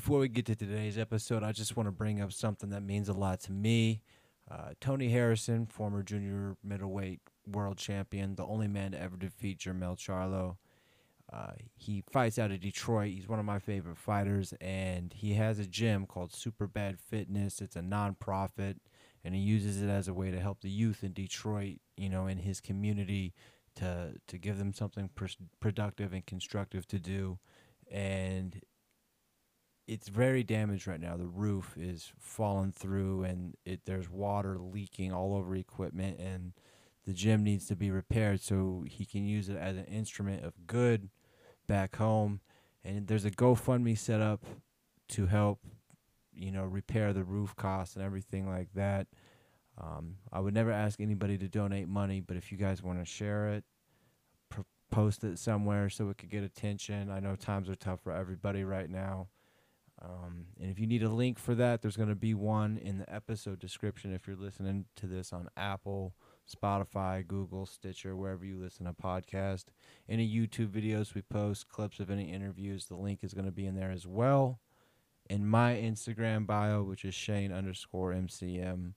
before we get to today's episode, I just want to bring up something that means a lot to me. Uh, Tony Harrison, former junior middleweight world champion, the only man to ever defeat Jermell Charlo. Uh, he fights out of Detroit. He's one of my favorite fighters, and he has a gym called Super Bad Fitness. It's a nonprofit, and he uses it as a way to help the youth in Detroit, you know, in his community, to to give them something pr- productive and constructive to do. And it's very damaged right now. The roof is falling through, and it there's water leaking all over equipment, and the gym needs to be repaired so he can use it as an instrument of good back home. And there's a GoFundMe set up to help, you know, repair the roof costs and everything like that. Um, I would never ask anybody to donate money, but if you guys want to share it, post it somewhere so it could get attention. I know times are tough for everybody right now. Um, and if you need a link for that, there's going to be one in the episode description if you're listening to this on Apple, Spotify, Google, Stitcher, wherever you listen to podcast. Any YouTube videos we post, clips of any interviews, the link is going to be in there as well. In my Instagram bio, which is Shane underscore MCM,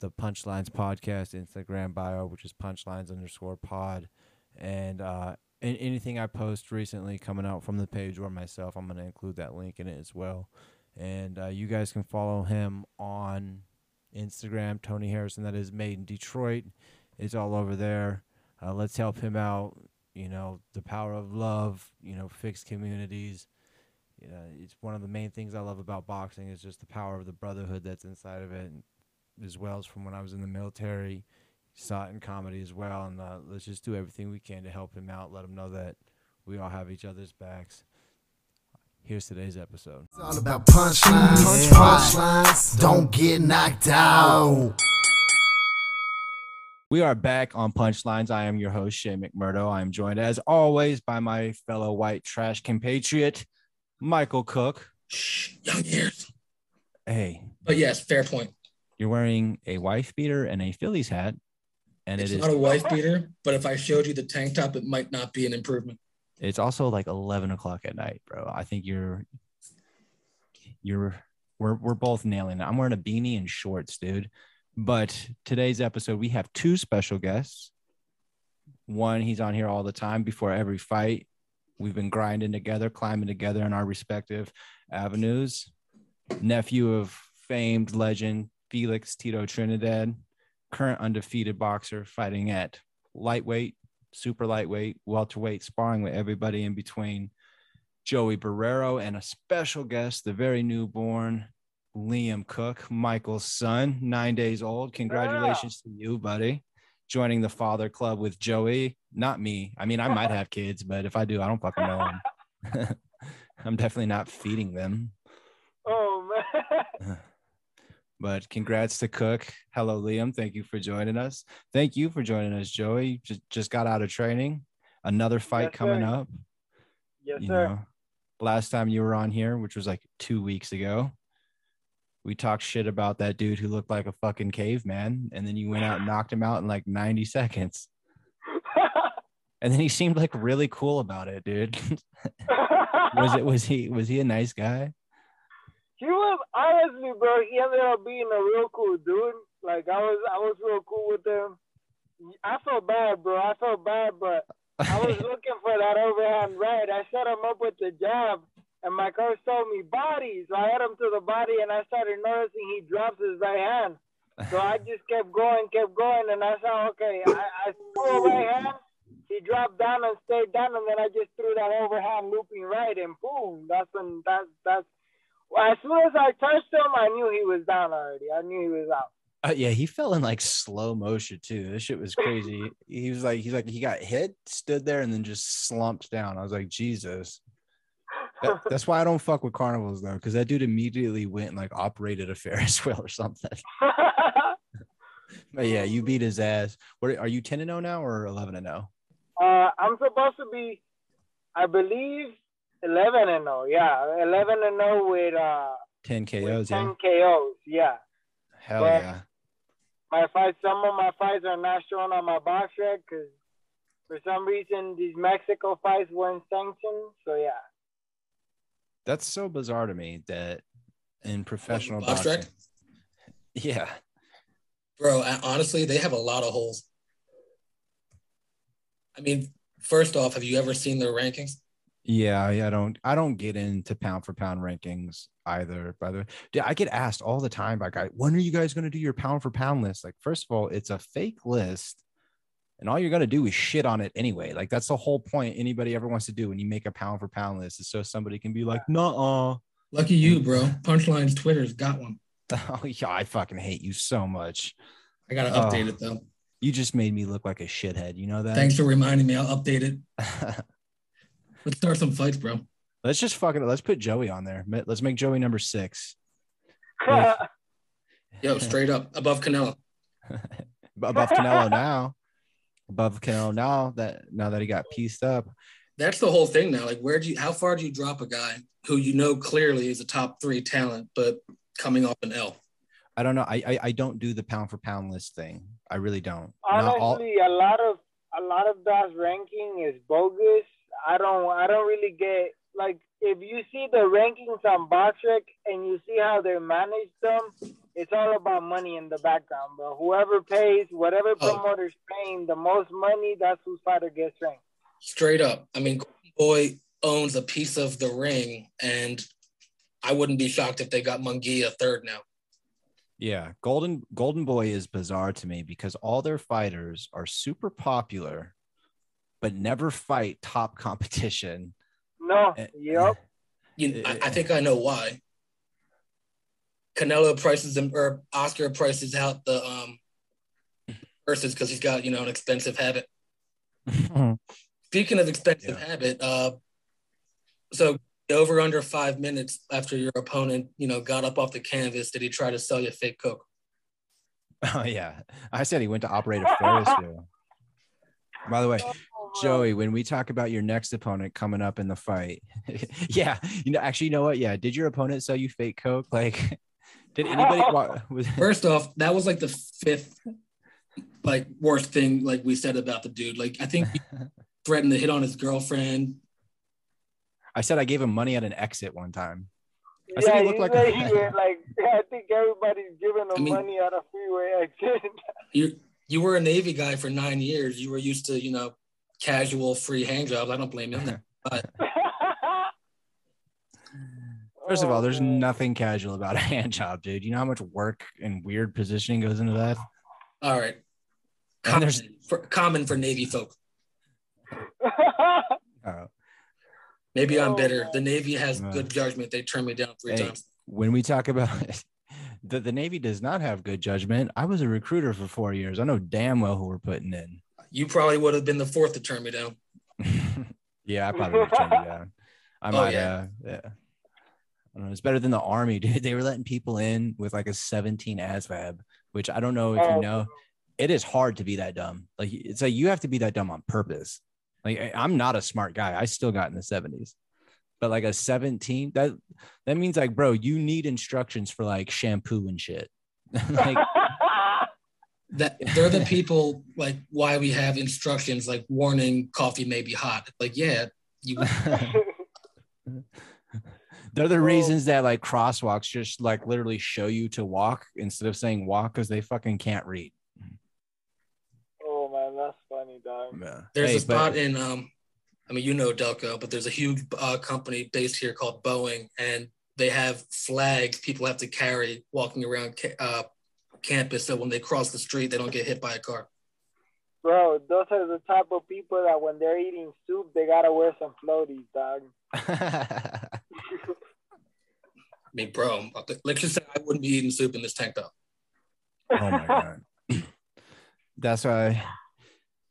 the Punchlines podcast Instagram bio, which is Punchlines underscore pod, and uh, and anything I post recently coming out from the page or myself, I'm going to include that link in it as well. And uh, you guys can follow him on Instagram, Tony Harrison. That is made in Detroit. It's all over there. Uh, let's help him out. You know, the power of love. You know, fixed communities. You know, it's one of the main things I love about boxing is just the power of the brotherhood that's inside of it, as well as from when I was in the military saw it in comedy as well. And uh, let's just do everything we can to help him out. Let him know that we all have each other's backs. Here's today's episode. It's all about punchlines. Punchlines. Don't get knocked out. We are back on Punchlines. I am your host, Shane McMurdo. I am joined, as always, by my fellow white trash compatriot, Michael Cook. Shh, young ears. Hey, But yes, fair point. you're wearing a wife beater and a Phillies hat, and it's it is not a wife beater, but if I showed you the tank top, it might not be an improvement. it's also like 11 o'clock at night, bro. I think you're you're we're we're both nailing it. I'm wearing a beanie and shorts, dude. But today's episode, we have two special guests. One, he's on here all the time before every fight. We've been grinding together, climbing together in our respective avenues. Nephew of famed legend Felix Tito Trinidad, current undefeated boxer fighting at lightweight, super lightweight, welterweight, sparring with everybody in between. Joey Barrero and a special guest, the very newborn Liam Cook, Michael's son, nine days old. Congratulations to you, buddy. Joining the father club with Joey. Not me. I mean, I might have kids, but if I do, I don't fucking know them. I'm definitely not feeding them. Oh man. But congrats to Cook. Hello, Liam. Thank you for joining us. Thank you for joining us, Joey. Just just got out of training. Another fight Yes, coming sir. up. Yes, you sir. know, last time you were on here, which was like two weeks ago, we talked shit about that dude who looked like a fucking caveman, and then you went out and knocked him out in like 90 seconds. And then he seemed like really cool about it, dude. was it was he was he a nice guy? He was honestly, bro. He ended up being a real cool dude. Like I was, I was real cool with him. I felt bad, bro. I felt bad, but I was looking for that overhand right. I set him up with the jab, and my coach told me body. So I hit him to the body, and I started noticing he drops his right hand. So I just kept going, kept going, and I saw, okay, I, I threw a right hand. He dropped down and stayed down, and then I just threw that overhand looping right, and boom, that's when that's that's. Well, as soon as I touched him, I knew he was down already. I knew he was out. Uh, yeah, he fell in like slow motion too. This shit was crazy. he was like, he's like, he got hit, stood there, and then just slumped down. I was like, Jesus. That- that's why I don't fuck with carnivals though, because that dude immediately went and like operated a Ferris wheel or something. But yeah, you beat his ass. What are you 10 and 0 now or 11 and oh? 0? uh, I'm supposed to be, I believe, 11 and 0. Yeah, 11 and 0 with uh 10 with KOs, 10 yeah. KOs. Yeah. Hell but- yeah. my fights, some of my fights are not shown on my BoxRec because for some reason these Mexico fights weren't sanctioned. So yeah, That's so bizarre to me that in professional Box track? boxing. Yeah. Bro, I- honestly, they have a lot of holes. I mean, first off, have you ever seen their rankings? Yeah, yeah, I don't I don't get into pound for pound rankings either. By the way, Dude, I get asked all the time by guys, when are you guys going to do your pound for pound list? Like, first of all, it's a fake list, and all you're going to do is shit on it anyway. Like, that's the whole point anybody ever wants to do when you make a pound for pound list is so somebody can be like, "No, nah. Lucky you, bro. Punchline's Twitter's got one. Oh yeah, I fucking hate you so much. I gotta update it though. You just made me look like a shithead. You know that? Thanks for reminding me. I'll update it. Let's start some fights, bro. let's just fucking let's put Joey on there. Let's make Joey number six. Yo, straight up above Canelo. above Canelo now. Above Canelo now that now that he got pieced up. That's the whole thing now. Like, where do you? How far do you drop a guy who you know clearly is a top three talent, but coming off an L? I don't know. I I, I don't do the pound for pound list thing. I really don't. Not all- Honestly, a lot of a lot of that ranking is bogus. I don't I don't really get like if you see the rankings on BoxRec and you see how they manage them, it's all about money in the background, bro. Whoever pays, whatever Oh. promoter's paying the most money, that's whose fighter gets ranked. Straight up. I mean, Boy owns a piece of the ring, and I wouldn't be shocked if they got Munguia third now. yeah, Golden Golden Boy is bizarre to me because all their fighters are super popular, but never fight top competition. No, Eh, yep. You, I, I think I know why. Canelo prices them, or Oscar prices out the um versus because he's got you know an expensive habit. Speaking of expensive Yeah. habit, uh, so over under five minutes after your opponent, you know, got up off the canvas, did he try to sell you fake coke? oh yeah, I said he went to operate a Ferris wheel. By the way, Joey, when we talk about your next opponent coming up in the fight, yeah, you know, actually, you know what? Yeah, did your opponent sell you fake coke? Like, did anybody? was, First off, that was like the fifth like worst thing like we said about the dude. Like I think he threatened to hit on his girlfriend. I said I gave him money at an exit one time. I said he looked you like a- he went like I think everybody's giving him I mean- money on a freeway exit. You you were a Navy guy for nine years. You were used to, you know, casual free hand jobs. I don't blame him. There. But First of all, there's Oh, nothing casual about a hand job, dude. You know how much work and weird positioning goes into that? all right. And Common there's- for, common for Navy folk. Uh, Maybe I'm Oh, bitter. The Navy has Man. good judgment. They turned me down three Hey. times. when we talk about the, the Navy does not have good judgment. I was a recruiter for four years. I know damn well who we're putting in. You probably would have been the fourth to turn me down. yeah, I probably would have turned you down. I Oh, might yeah. have. Yeah. I don't know. It's better than the army, dude. They were letting people in with like a 17 ASVAB, which I don't know if Oh, you know. It is hard to be that dumb. Like it's like you have to be that dumb on purpose. Like I- I'm not a smart guy. I still got in the 70s. But like a 17, that that means like, bro, you need instructions for like shampoo and shit. like That they're the people like why we have instructions like warning coffee may be hot. Like, yeah, you They're the Well- reasons that like crosswalks just like literally show you to walk instead of saying walk because they fucking can't read. oh man, that's funny, dog. Yeah. There's Hey, a spot but- in um I mean you know Delco, but there's a huge uh, company based here called Boeing and they have flags people have to carry walking around uh, campus so when they cross the street they don't get hit by a car. Bro, those are the type of people that when they're eating soup, they gotta wear some floaties, dog. I mean, bro, let's just say I wouldn't be eating soup in this tank top. oh my god. That's why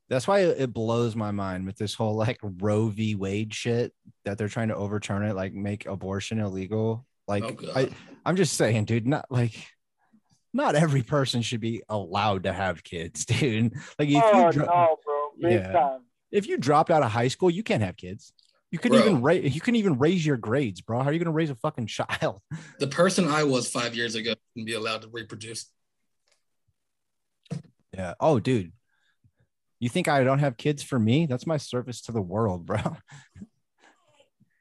that's why it blows my mind with this whole like Roe v. Wade shit that they're trying to overturn it, like make abortion illegal. Like Oh, I, I'm just saying, dude, not like not every person should be allowed to have kids, dude. Like if oh you dro- no, bro, big Yeah. time. if you dropped out of high school, you can't have kids. You couldn't Bro. even raise you couldn't even raise your grades, bro. How are you gonna raise a fucking child? The person I was five years ago wouldn't be allowed to reproduce. Yeah. Oh, dude. You think I don't have kids for me? That's my service to the world, bro. I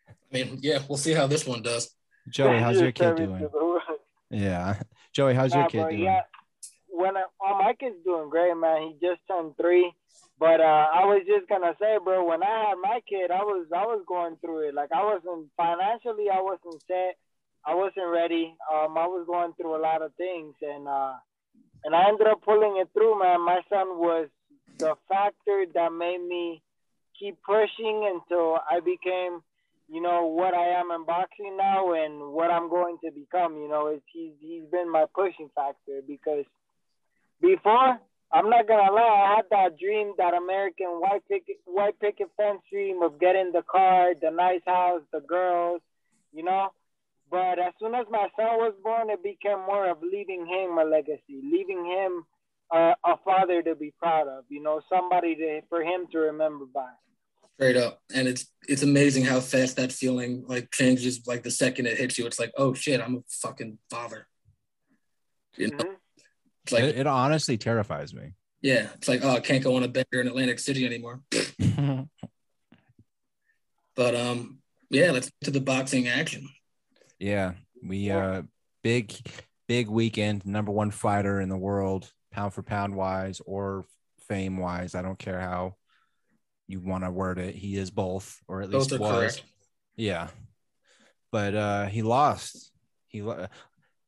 I mean, yeah, we'll see how this one does. Joey, how's your kid doing? Yeah, Joey, how's your Nah, kid bro, doing? Yeah, when I, oh, my kid's doing great, man. He just turned three. But uh, I was just gonna say, bro, when I had my kid, I was I was going through it. Like I wasn't financially, I wasn't set. I wasn't ready. Um, I was going through a lot of things, and uh, and I ended up pulling it through, man. My son was the factor that made me keep pushing until I became, you know, what I am in boxing now and what I'm going to become. You know, he's he's been my pushing factor because before I'm not gonna lie, I had that dream, that American white picket white picket fence dream of getting the car, the nice house, the girls, you know. But as soon as my son was born, it became more of leaving him a legacy, leaving him uh, a father to be proud of, you know, somebody to, for him to remember by. Straight up. And it's it's amazing how fast that feeling like changes like the second it hits you. It's like, oh shit, I'm a fucking father. You know? Mhm. It's like, it, it honestly terrifies me. yeah, it's like, oh, I can't go on a bender in Atlantic City anymore. But um, yeah, let's get to the boxing action. yeah, we uh big big weekend, number one fighter in the world, pound for pound wise or fame wise. I don't care how you want to word it. He is both, or at Both least was. correct. Yeah. But uh he lost. He lo-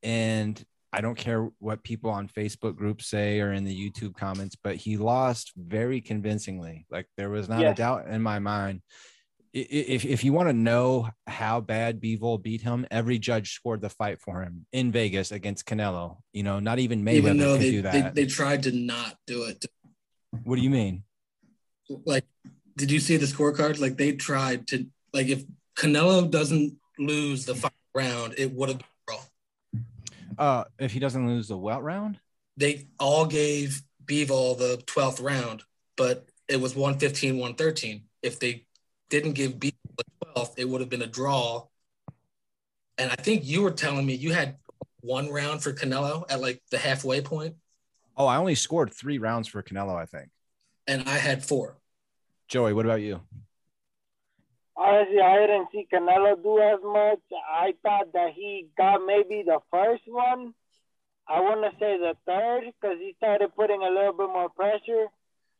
and I don't care what people on Facebook groups say or in the YouTube comments, but he lost very convincingly. Like there was not a doubt in my mind. If if you want to know how bad Bivol beat him, every judge scored the fight for him in Vegas against Canelo. You know, not even Mayweather Even though could they, do they that. they tried to not do it. what do you mean? Like, did you see the scorecards? Like they tried to like if Canelo doesn't lose the final round, it would have been a draw. Uh, if he doesn't lose the welt round, They all gave Bivol the 12th round, but it was 115, 113. If they didn't give Bivol the 12th, it would have been a draw. And I think you were telling me you had one round for Canelo at like the halfway point, oh, I only scored three rounds for Canelo. I think. And I had four. Joey, what about you? Honestly, I didn't see Canelo do as much. I thought that he got maybe the first one. I want to say the third because he started putting a little bit more pressure.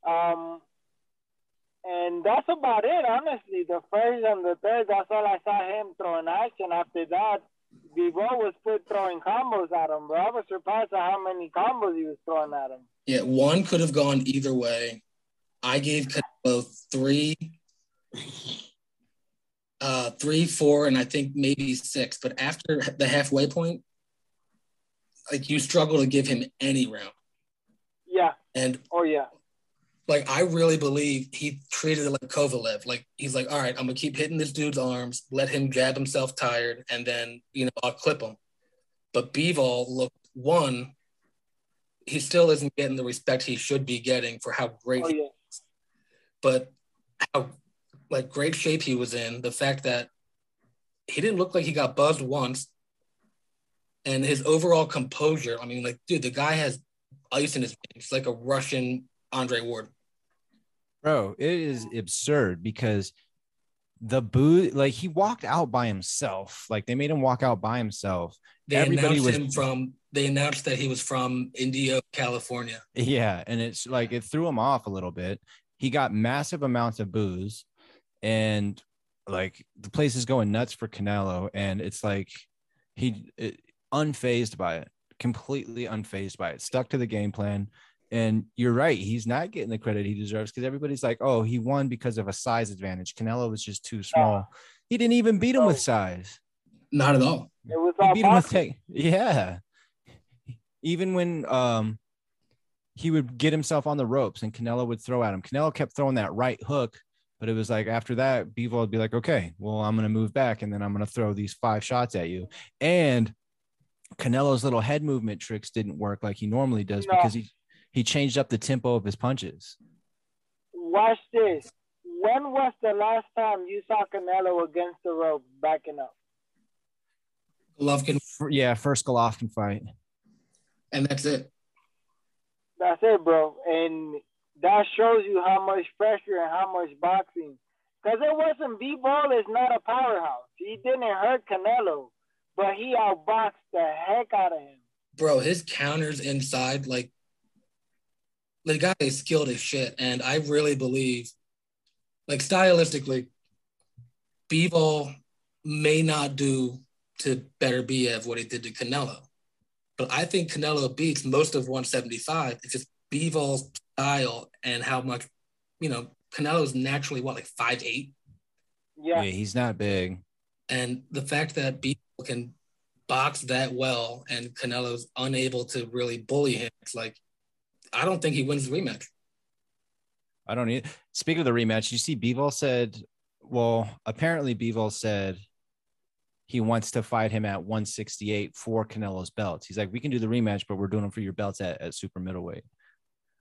Um, and that's about it, honestly. The first and the third, that's all I saw him throwing action. After that, Bivol was put throwing combos at him, bro. I was surprised at how many combos he was throwing at him. Yeah, one could have gone either way. I gave Canelo three, uh, three, four, and I think maybe six. But after the halfway point, like you struggle to give him any round. Yeah. And Oh, yeah. like I really believe he treated it like Kovalev. Like he's like, all right, I'm gonna keep hitting this dude's arms, let him jab himself tired, and then you know I'll clip him. But Bivol looked one. He still isn't getting the respect he should be getting for how great Oh, he yeah. But how like great shape he was in, the fact that he didn't look like he got buzzed once, and his overall composure. I mean, like, dude, the guy has ice in his veins, like a Russian Andre Ward. Bro, it is absurd because the boo like he walked out by himself. Like they made him walk out by himself. They Everybody announced was- him from. They announced that he was from Indio, California. Yeah, and it's like it threw him off a little bit. He got massive amounts of booze, and like the place is going nuts for Canelo, and it's like he it, unfazed by it, completely unfazed by it, stuck to the game plan. And you're right, he's not getting the credit he deserves because everybody's like, "Oh, he won because of a size advantage." Canelo was just too small. He didn't even beat him No. with size. Not at all. It was He all beat him with boxing. tech. Yeah. Even when um he would get himself on the ropes and Canelo would throw at him. Canelo kept throwing that right hook, but it was like after that, Bivol would be like, okay, well, I'm gonna move back and then I'm gonna throw these five shots at you. And Canelo's little head movement tricks didn't work like he normally does No. because he he changed up the tempo of his punches. Watch this. When was the last time you saw Canelo against the rope backing up? Golovkin, yeah, first Golovkin fight. and that's it. That's it, bro. And that shows you how much pressure and how much boxing. Because it wasn't Bivol is not a powerhouse. He didn't hurt Canelo, but he outboxed the heck out of him. Bro, his counters inside, like the guy is skilled as shit. And I really believe, like stylistically, Bivol may not do to better Beterbiev what he did to Canelo. But I think Canelo beats most of 175. It's just Bivol's style and how much, you know, Canelo's naturally what, like five eight? Yeah. yeah, he's not big. And the fact that Bivol can box that well and Canelo's unable to really bully him, it's like I don't think he wins the rematch. I don't need. Speaking of the rematch, you see, Bivol said, well, apparently Bivol said he wants to fight him at 168 for Canelo's belts. He's like, we can do the rematch, but we're doing them for your belts at, at super middleweight.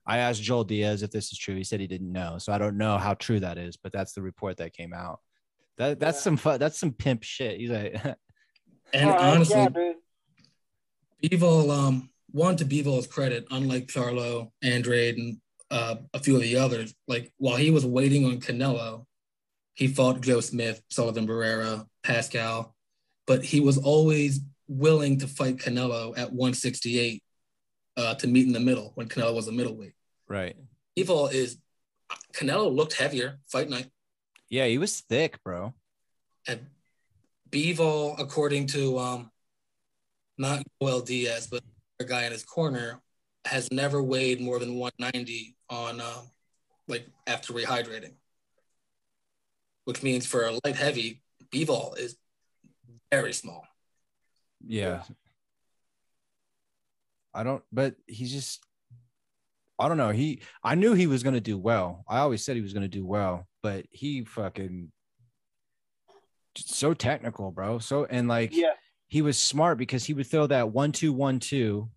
I asked Joel Diaz if this is true. He said he didn't know. So I don't know how true that is, but that's the report that came out. That that's yeah. some fun, that's some pimp shit. He's like, and honestly, yeah, Bivol, um, one to Bivol's credit, unlike Charlo, Andrade, and uh, a few of the others, like while he was waiting on Canelo, he fought Joe Smith, Sullivan Barrera, Pascal, but he was always willing to fight Canelo at 168 uh, to meet in the middle when Canelo was a middleweight. Right. Bivol is Canelo looked heavier fight night. Yeah, he was thick, bro. And Bivol, according to um, not Joel Diaz, but a guy in his corner, has never weighed more than 190 on uh, like after rehydrating, which means for a light heavy, Bivol is very small. Yeah. I don't, but he's just, I don't know. He, I knew he was going to do well. I always said he was going to do well, but he fucking so technical, bro. So, and like, yeah, he was smart because he would throw that one, two, one, two,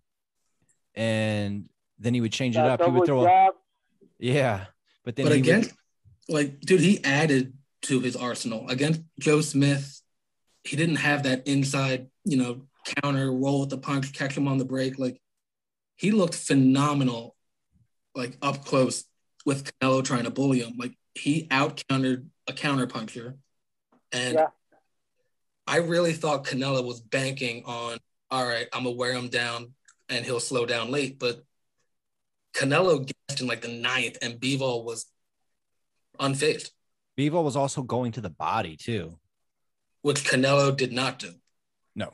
and then he would change that it up. He would throw, a, yeah, but then, but against, would, like, dude, he added to his arsenal against Joe Smith he didn't have that inside, you know, counter roll with the punch, catch him on the break. Like he looked phenomenal, like up close with Canelo trying to bully him. Like he out countered a counter puncher. And yeah. I really thought Canelo was banking on, all right, I'm gonna wear him down and he'll slow down late. But Canelo guessed in like the ninth and Bivol was unfazed. Bivol was also going to the body too which Canelo did not do. No.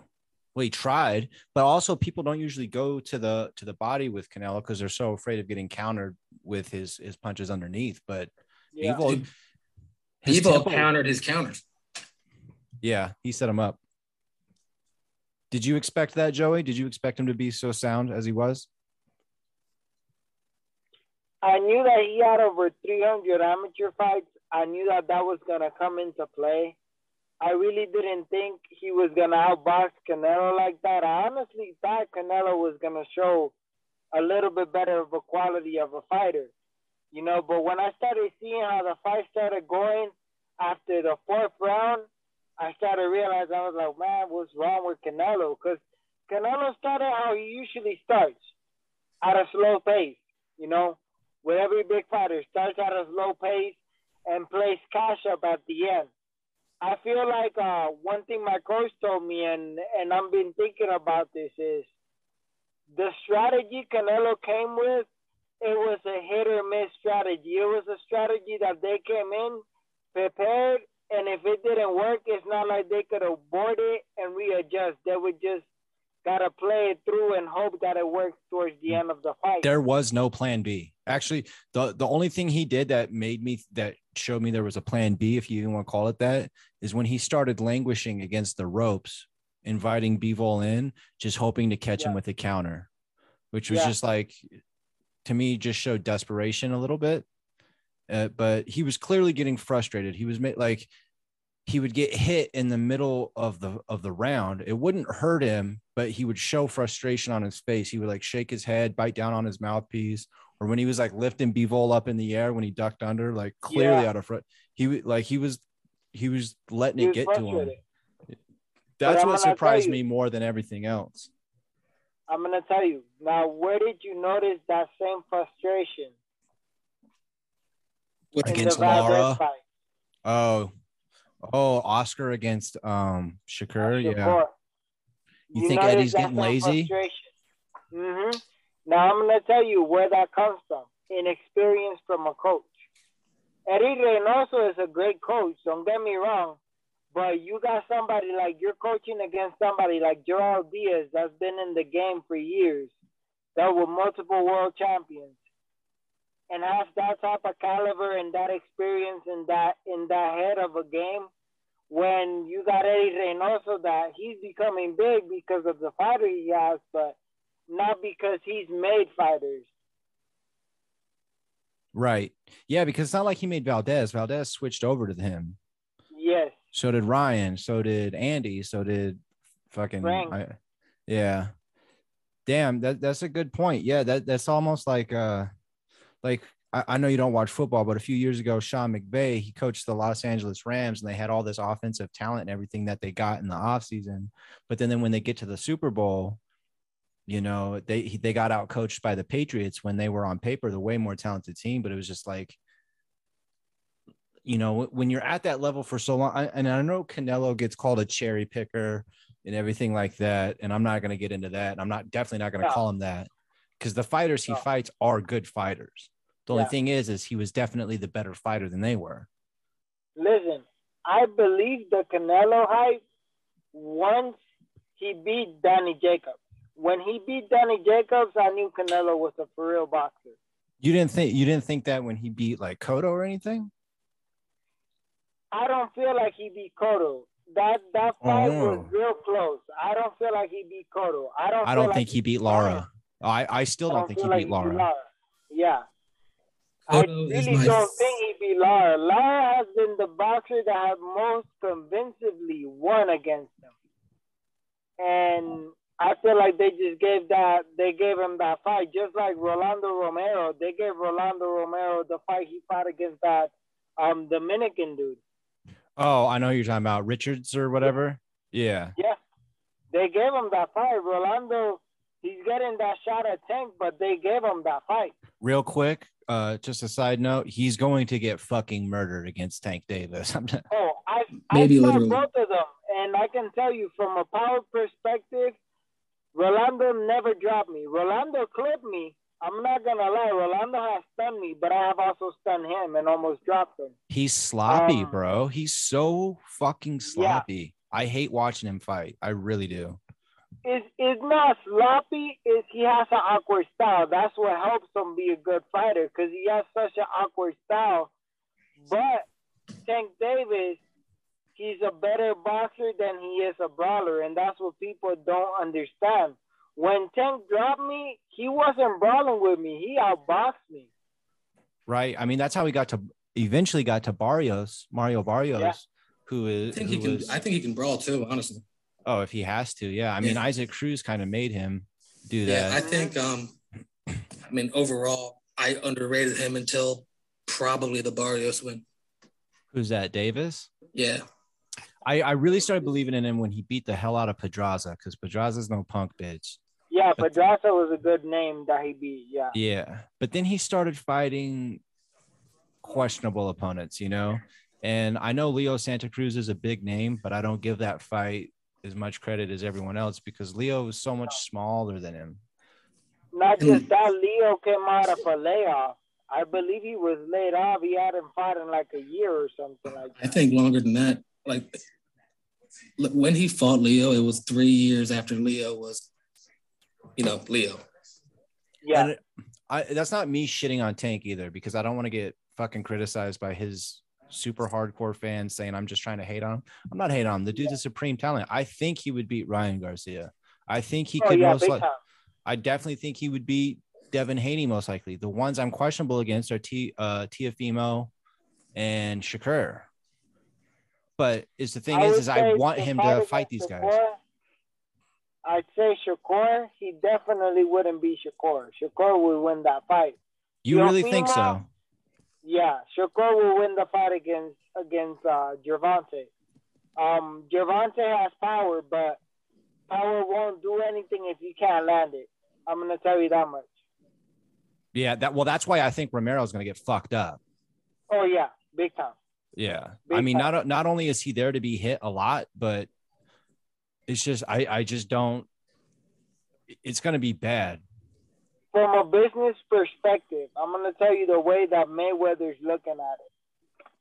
Well, he tried, but also people don't usually go to the to the body with Canelo because they're so afraid of getting countered with his his punches underneath. But yeah. Bivol, Bivol countered his counters. Yeah, he set him up. Did you expect that, Joey? Did you expect him to be so sound as he was? I knew that he had over 300 amateur fights. I knew that that was going to come into play. I really didn't think he was gonna outbox Canelo like that. I honestly thought Canelo was gonna show a little bit better of a quality of a fighter, you know. But when I started seeing how the fight started going after the fourth round, I started realizing I was like, man, what's wrong with Canelo? Because Canelo started how he usually starts, at a slow pace, you know. With every big fighter, starts at a slow pace and plays cash up at the end I feel like uh, one thing my coach told me, and and I've been thinking about this is the strategy Canelo came with. It was a hit or miss strategy. It was a strategy that they came in prepared, and if it didn't work, it's not like they could abort it and readjust. They would just gotta play it through and hope that it works towards the end of the fight. There was no plan B. Actually, the the only thing he did that made me that showed me there was a plan B, if you even want to call it that, is when he started languishing against the ropes, inviting Bivol in, just hoping to catch yeah. him with a counter, which was yeah. just like to me just showed desperation a little bit. Uh, but he was clearly getting frustrated. He was like he would get hit in the middle of the of the round. It wouldn't hurt him, but he would show frustration on his face. He would like shake his head, bite down on his mouthpiece, or when he was like lifting Bivol up in the air when he ducked under, like clearly yeah. out of front. He like he was he was letting he it get to him. That's what surprised me more than everything else. I'm gonna tell you now. Where did you notice that same frustration? Against Lara. Oh, Oh, Oscar against um Shakur. Yeah. Shakur. You think Eddie's getting some lazy? hmm Now I'm gonna tell you where that comes from. Inexperience from a coach. Eddie Reynoso is a great coach. Don't get me wrong, but you got somebody like you're coaching against somebody like Joel Diaz that's been in the game for years, that were multiple world champions, and has that type of caliber and that experience in that in that head of a game. When you got Eddie Reynoso, that he's becoming big because of the fighter he has, but not because he's made fighters. Right. Yeah, because it's not like he made Valdez. Valdez switched over to him. Yes. So did Ryan. So did Andy. So did fucking. I, yeah. Damn, that that's a good point. Yeah, that that's almost like uh like I, I know you don't watch football, but a few years ago, Sean McVay, he coached the Los Angeles Rams and they had all this offensive talent and everything that they got in the offseason. But then, then when they get to the Super Bowl, you know, they they got out coached by the Patriots when they were on paper the way more talented team, but it was just like you know, when you're at that level for so long, I- and I know Canelo gets called a cherry picker and everything like that, and I'm not going to get into that. and I'm not definitely not going to No. call him that because the fighters he No. fights are good fighters. The only Yeah. thing is, is he was definitely the better fighter than they were. Listen, I believe the Canelo hype once he beat Danny Jacobs. When he beat Danny Jacobs, I knew Canelo was a for real boxer. You didn't think you didn't think that when he beat like Cotto or anything? I don't feel like he beat Cotto. That that oh. fight was Oh. real close. I don't feel like he beat Cotto. I don't. I don't like think he beat Lara. I I still I don't think he feel like beat Lara. Yeah. I Cotto is really my- don't think he beat Lara. Lara has been the boxer that has most convincingly won against him. And I feel like they just gave that they gave him that fight, just like Rolando Romero. They gave Rolando Romero the fight he fought against that um Dominican dude. Oh, I know who you're talking about Richards or whatever. Yeah. Yeah. They gave him that fight. Rolando he's getting that shot at Tank, but they gave him that fight. Real quick, uh, just a side note, he's going to get fucking murdered against Tank Davis. I'm just, Oh, I Maybe I saw literally. both of them, and I can tell you from a power perspective, Rolando never dropped me. Rolando clipped me. I'm not gonna lie, Rolando has stunned me, but I have also stunned him and almost dropped him. he's sloppy, Um, bro. He's so fucking sloppy. I hate watching him fight. I really do. It's it's not sloppy. It's he has an awkward style. That's what helps him be a good fighter because he has such an awkward style. But Tank Davis, he's a better boxer than he is a brawler, and that's what people don't understand. When Tank dropped me, he wasn't brawling with me. He outboxed me. Right. I mean, that's how he got to eventually got to Barrios, Mario Barrios, Yeah. who I think he can. was- I think he can brawl too. Honestly. oh, if he has to, yeah. I mean, Yeah. Isaac Cruz kind of made him do that. Yeah. I think. Um, I mean, overall, I underrated him until probably the Barrios win. Who's that? Davis? Yeah, I, I really started believing in him when he beat the hell out of Pedraza because Pedraza's no punk bitch. Yeah, But- Pedraza was a good name that he beat. Yeah. Yeah. But then he started fighting questionable opponents, you know? And I know Leo Santa Cruz is a big name, but I don't give that fight as much credit as everyone else because Leo is so much smaller than him. Not Mm. just that, Leo came out of a layoff. I believe he was laid off. He hadn't fought in like a year or something like that. I think longer than that. Like look, when he fought Leo, it was three years after Leo was, you know, Leo. Yeah. And I, that's not me shitting on Tank either because I don't want to get fucking criticized by his super hardcore fans saying I'm just trying to hate on him. I'm not hating on him. The dude's a supreme talent. I think he would beat Ryan Garcia. I think he oh could yeah, most big like. I definitely think he would beat Devin Haney most likely. The ones I'm questionable against are T uh Teofimo and Shakur. But is the thing I is, is I want him to fight these guys. I'd say Shakur, he definitely wouldn't be Shakur. Shakur would win that fight. You really think so? Yeah, Shakur will win the fight against against uh, Gervonta. Um, Gervonta has power, but power won't do anything if you can't land it. I'm gonna tell you that much. Yeah, that well, that's why I think Romero's gonna get fucked up. Oh yeah, big time. Yeah. I mean, not not only is he there to be hit a lot, but it's just I I just don't. It's gonna be bad. From a business perspective, I'm gonna tell you the way that Mayweather's looking at it.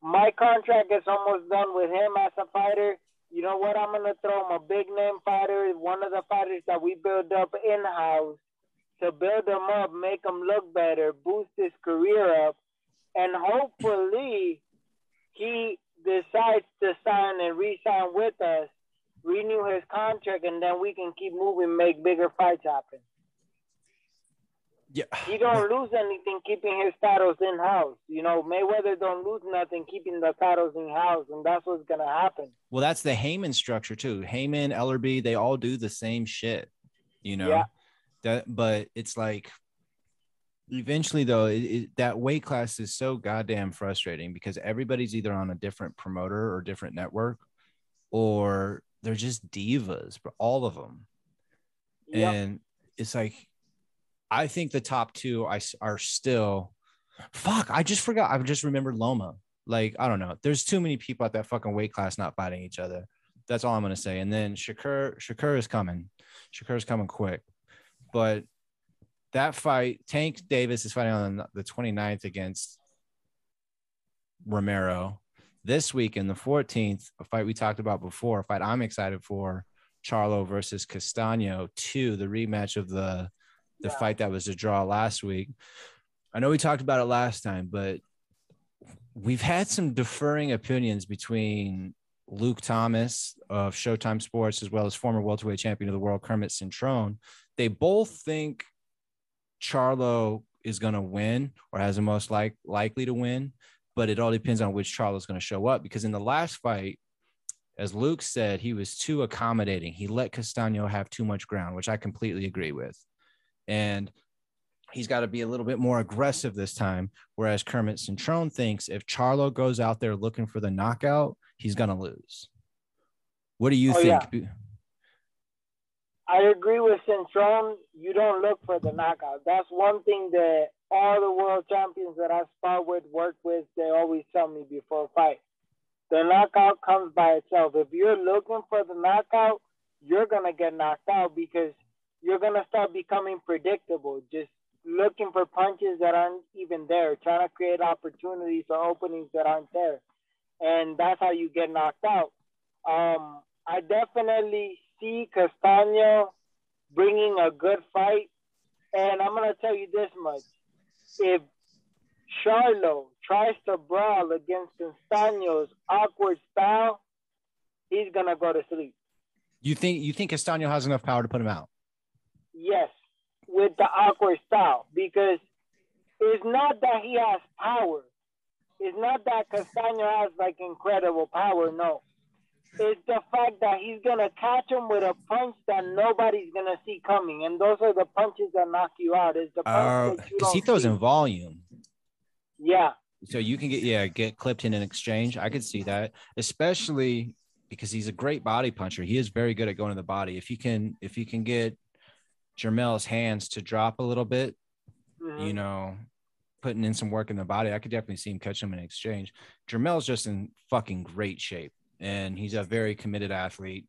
My contract is almost done with him as a fighter. You know what? I'm gonna throw him a big name fighter, one of the fighters that we build up in house to build him up, make him look better, boost his career up, and hopefully he decides to sign and re-sign with us, renew his contract, and then we can keep moving, make bigger fights happen. Yeah. He don't lose anything keeping his titles in house. You know, Mayweather don't lose nothing keeping the titles in house, and that's what's gonna happen. Well, that's the Haymon structure too. Haymon, Ellerbe, they all do the same shit. You know. Yeah. That, but it's like eventually though it, it, that weight class is so goddamn frustrating because everybody's either on a different promoter or different network or they're just divas but all of them Yep. and it's like i think the top two I, are still fuck i just forgot i just remembered loma. Like i don't know there's too many people at that fucking weight class not fighting each other. That's all i'm gonna say. And then shakur shakur is coming. Shakur is coming quick. But that fight tank davis is fighting on the 29th against romero this week in the 14th a fight we talked about before a fight i'm excited for charlo versus castano 2 the rematch of the the Yeah. fight that was a draw last week i know we talked about it last time but we've had some deferring opinions between Luke Thomas of Showtime Sports, as well as former welterweight champion of the world, Kermit Cintron. They both think Charlo is going to win or has the most like likely to win, but it all depends on which Charlo is going to show up. Because in the last fight, as Luke said, he was too accommodating. He let Castano have too much ground, which I completely agree with. And he's got to be a little bit more aggressive this time. Whereas Kermit Cintron thinks if Charlo goes out there looking for the knockout, he's going to lose. What do you Oh, think? I agree with Cintron. You don't look for the knockout. That's one thing that all the world champions that I spar with, work with, they always tell me before a fight. The knockout comes by itself. If you're looking for the knockout, you're gonna get knocked out because you're gonna start becoming predictable. Just looking for punches that aren't even there, trying to create opportunities or openings that aren't there, and that's how you get knocked out. Um, I definitely see Castano bringing a good fight, and I'm gonna tell you this much: if Charlo tries to brawl against Castano's awkward style, he's gonna go to sleep. You think you think Castano has enough power to put him out? Yes, with the awkward style, because it's not that he has power. It's not that Castano has like incredible power. No, it's the fact that he's gonna catch him with a punch that nobody's gonna see coming, and those are the punches that knock you out. It's the punch that Because Uh, he throws see. in volume. Yeah, So you can get yeah get clipped in an exchange. I could see that, especially because he's a great body puncher. He is very good at going to the body. If you can if you can get Jermell's hands to drop a little bit, Mhm. you know, putting in some work in the body, I could definitely see him catch him in exchange. Jermell's just in fucking great shape, and he's a very committed athlete.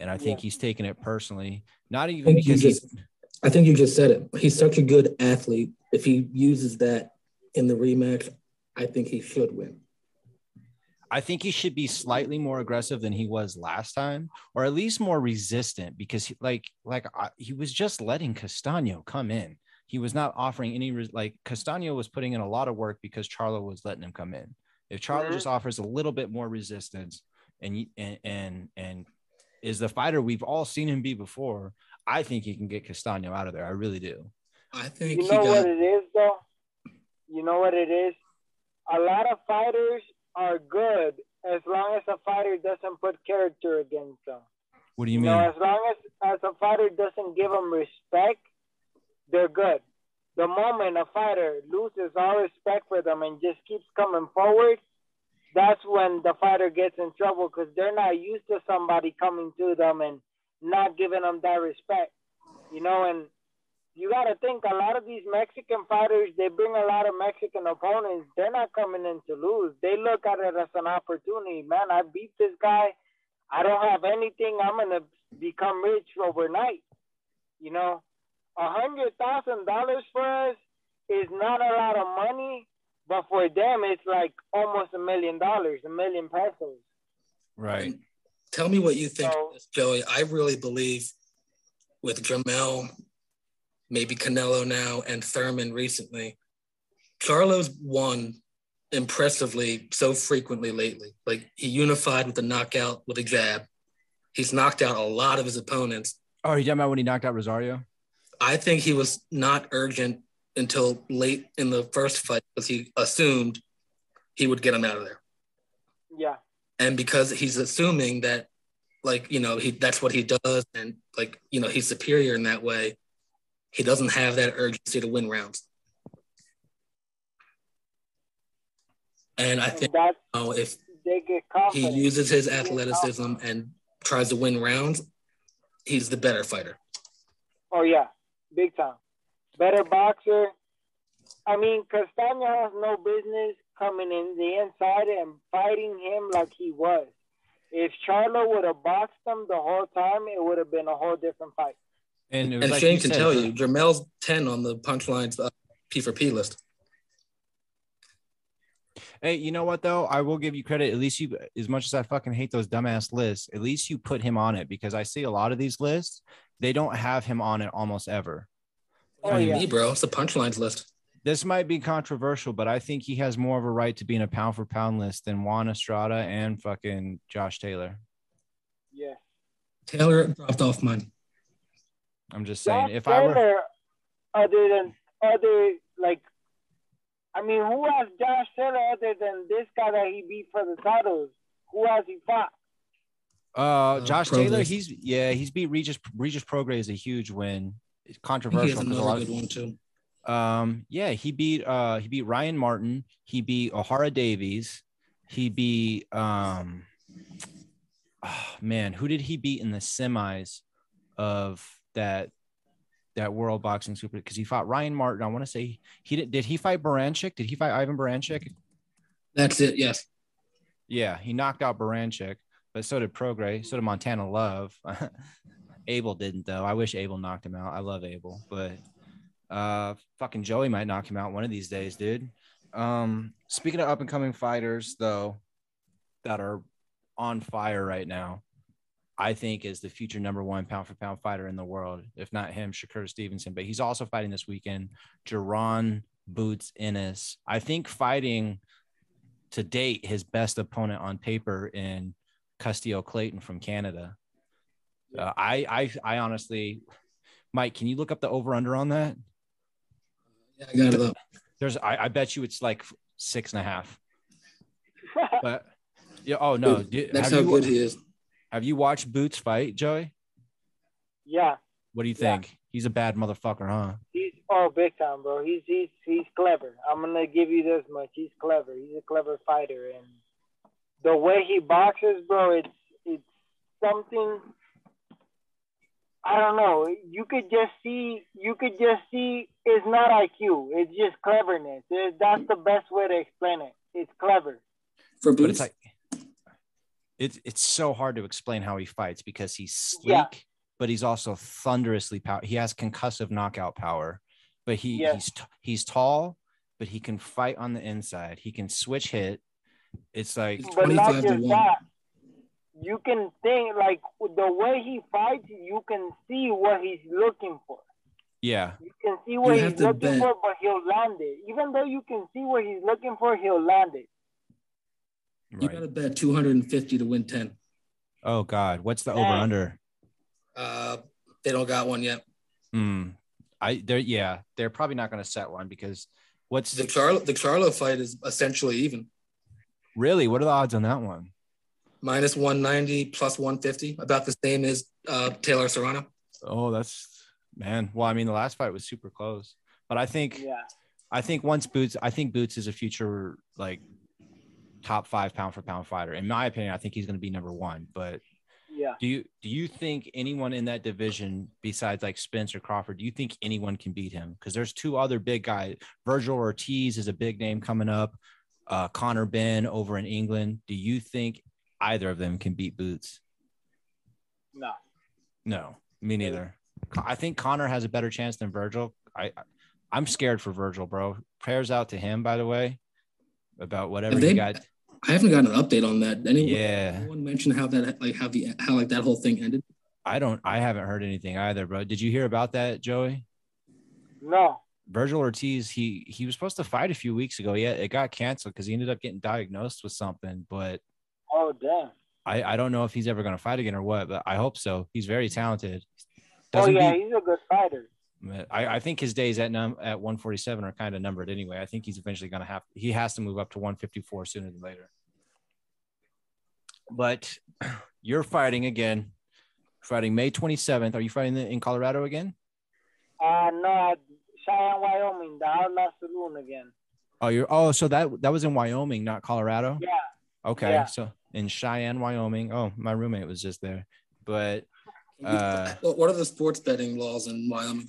And I think Yeah. he's taking it personally, not even because he's just, I think you just said it. He's such a good athlete. If he uses that in the rematch, I think he should win. I think he should be slightly more aggressive than he was last time, or at least more resistant, because he, like like I, he was just letting Castano come in. He was not offering any like Castano was putting in a lot of work because Charlo was letting him come in. If Charlo Mhm. just offers a little bit more resistance and and and and is the fighter we've all seen him be before, I think he can get Castano out of there. I really do. I think You he know got. what it is, though. You know what it is. A lot of fighters are good as long as a fighter doesn't put character against them. What do you You mean? know, as long as as a fighter doesn't give them respect, they're good. The moment a fighter loses all respect for them and just keeps coming forward, that's when the fighter gets in trouble because they're not used to somebody coming to them and not giving them that respect. You know, and you got to think a lot of these Mexican fighters, they bring a lot of Mexican opponents. They're not coming in to lose. They look at it as an opportunity. Man, I beat this guy. I don't have anything. I'm gonna become rich overnight. You know, a hundred thousand dollars for us is not a lot of money, but for them, it's like almost a million dollars, a million pesos. Right. Tell me what you think, So- Joey. I really believe with Jermell, maybe Canelo now, and Thurman recently, Charlo's won impressively so frequently lately. Like he unified with the knockout with a jab. He's knocked out a lot of his opponents. Oh, you talking about when he knocked out Rosario? I think he was not urgent until late in the first fight because he assumed he would get him out of there. Yeah, and because he's assuming that like you know he that's what he does and like you know he's superior in that way he doesn't have that urgency to win rounds. And i and think that's you know, if they get he uses his athleticism and tries to win rounds he's the better fighter. Oh yeah, big time. Better boxer. I mean, Castaño has no business coming in the inside and fighting him like he was. If Charlo would have boxed him the whole time, it would have been a whole different fight. And it was and like shane can said, tell you Jermell's 10 on the punchlines uh, p for p list Hey, you know what though? I will give you credit. At least you, as much as I fucking hate those dumbass lists, at least you put him on it because I see a lot of these lists. They don't have him on it almost ever. Oh, What yeah. mean, bro it's the punchlines list This might be controversial, but I think he has more of a right to be in a pound for pound list than Juan Estrada and fucking Josh Taylor. Yeah. taylor dropped off mine I'm just saying, Josh if I were, Taylor, other than other like, I mean, who has Josh Taylor other than this guy that he beat for the titles? Who has he fought? uh, Josh Prograis. Taylor, he's yeah, he's beat Regis. Regis Prograis is a huge win. It's I think he has controversial a lot another of one too Um, yeah, he beat uh he beat Ryan Martin, he beat Ohara Davies, he beat um oh, man, who did he beat in the semis of that that world boxing super because he fought Ryan Martin. I want to say he did did he fight Baranchyk? Did he fight Ivan Baranchyk? that's it yes Yeah, he knocked out Baranchyk, but so did Prograis, so did Montana Love. Abel didn't though. I wish Abel knocked him out. I love Abel, but uh fucking Joey might knock him out one of these days, dude. Um speaking of up and coming fighters though that are on fire right now, I think is the future number one pound for pound fighter in the world. If not him, Shakur Stevenson, but he's also fighting this weekend. Jaron Boots Ennis. I think fighting to date his best opponent on paper in Custio Clayton from Canada. Uh, I, I I honestly, Mike, can you look up the over under on that? yeah i got it up There's I, I bet you it's like six and a half. But yeah, oh no, do- that's have how you good he is have you watched Boots fight, Joey? yeah, What do you Yeah. think? He's a bad motherfucker, huh? he's oh big time, bro. He's he's he's clever. I'm gonna give you this much. He's clever. He's a clever fighter, and the way he boxes, bro, it's it's something. I don't know. You could just see. You could just see. It's not IQ. It's just cleverness. It- that's the best way to explain it. It's clever. for But boots it's like it's it's so hard to explain how he fights because he's sleek, Yeah. but he's also thunderously power. He has concussive knockout power, but he Yeah. he's t- he's tall, but he can fight on the inside. He can switch hit. It's like But not 25 to just 1. that. You can think like the way he fights. You can see what he's looking for. yeah, You can see what You he's looking bet. for, but he'll land it. Even though you can see what he's looking for, he'll land it. You got to bet 250 to win 10. Oh God, what's the over under? Uh, they don't got one yet. Hmm. I they're yeah, they're probably not going to set one because what's The Charlo, the Charlo fight is essentially even. really what are the odds on that one? Minus 190 plus 150, about the same as uh, Taylor Serrano. Oh, that's man. Well, I mean, the last fight was super close, but I think Yeah. I think once Boots, I think Boots is a future like top five pound for pound fighter. In my opinion, I think he's going to be number one. But Yeah. Do you do you think anyone in that division besides like Spence or Crawford? Do you think anyone can beat him? Because there's two other big guys. Virgil Ortiz is a big name coming up. Uh, Conor Benn over in England. Do you think either of them can beat Boots? No. No, me neither. I think Conor has a better chance than Virgil. I I'm scared for Virgil, bro. Prayers out to him, by the way, about whatever Have he they- got. I haven't gotten an update on that. Anyone, Yeah. anyone mention how that like how the how like that whole thing ended? I don't. I haven't heard anything either, bro. Did you hear about that, Joey? No. Virgil Ortiz, he he was supposed to fight a few weeks ago. Yeah, it got canceled because he ended up getting diagnosed with something. But Oh damn. I I don't know if he's ever gonna fight again or what. But I hope so. He's very talented. Oh Doesn't yeah, beat- he's a good fighter. I, I think his days at num at 147 are kind of numbered anyway. I think he's eventually gonna have he has to move up to 154 sooner than later. But you're fighting again, fighting May 27th. Are you fighting in Colorado again? Uh no, Cheyenne, Wyoming, the Outlaw Saloon again. Oh, you're oh, so that that was in Wyoming, not Colorado. Yeah. Okay, Yeah. so in Cheyenne, Wyoming. Oh, my roommate was just there. But Uh, What what are the sports betting laws in Wyoming?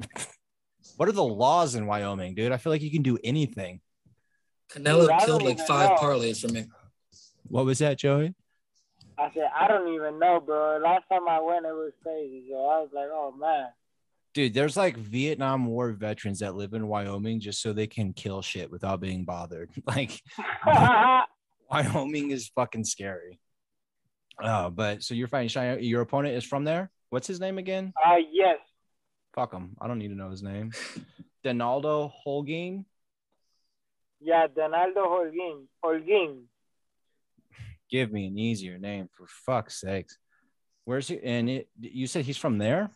what are the laws in Wyoming, dude? I feel like you can do anything. Canelo Dude, killed like five know. parlays for me. What was that, Joey? I said, I don't even know, bro. Last time I went, it was crazy. So I was like, oh man. Dude, there's like Vietnam War veterans that live in Wyoming just so they can kill shit without being bothered. Like Wyoming is fucking scary. Oh, but so you're fighting Cheyenne. Your opponent is from there. What's his name again? uh, yes. Fuck him. I don't need to know his name. Donaldo Holguin. Yeah, Donaldo Holguin. Holguin. Give me an easier name for fuck's sakes. Where's he? And it, you said he's from there.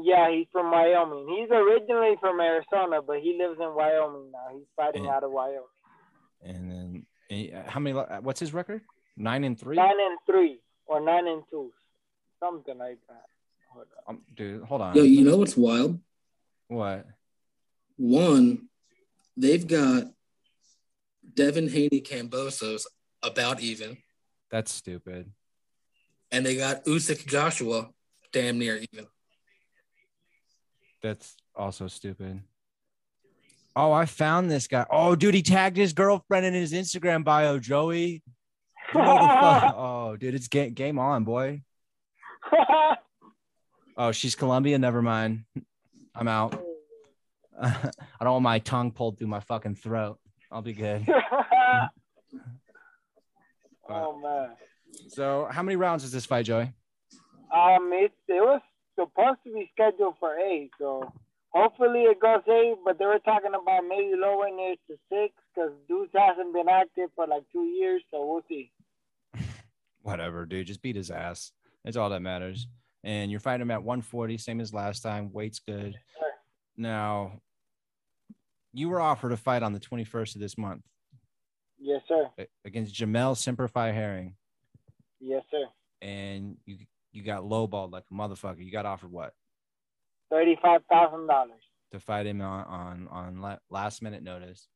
Yeah, he's from Wyoming. He's originally from Arizona, but he lives in Wyoming now. He's fighting Yeah. out of Wyoming. And then how many? What's his record? Nine and three. Nine and three or nine and two, something like that. Hold on. Um, dude, hold on. Yo, you know what's wild? what? One, they've got Devin Haney Kambosos about even, That's stupid. and they got Usyk Joshua damn near even. That's also stupid. Oh, I found this guy. Oh, dude, he tagged his girlfriend in his Instagram bio, Joey. You know the fuck- oh, dude, it's game, game on, boy. Oh, she's Colombian. Never mind. I'm out. I don't want my tongue pulled through my fucking throat. I'll be good. oh man. So, how many rounds is this fight, Joey? Um, it it was supposed to be scheduled for eight, so hopefully it goes eight. But they were talking about maybe lowering it to six because Deuce hasn't been active for like two years, so we'll see. Whatever, dude. Just beat his ass. That's all that matters. And you're fighting him at 140, same as last time. Weight's good. Sure. Now, you were offered a fight on the 21st of this month Yes, sir. against Jamel Semper Fi Herring, Yes, sir. and you you got lowballed like a motherfucker. You got offered what Thirty-five thousand dollars. to fight him on on, on last minute notice.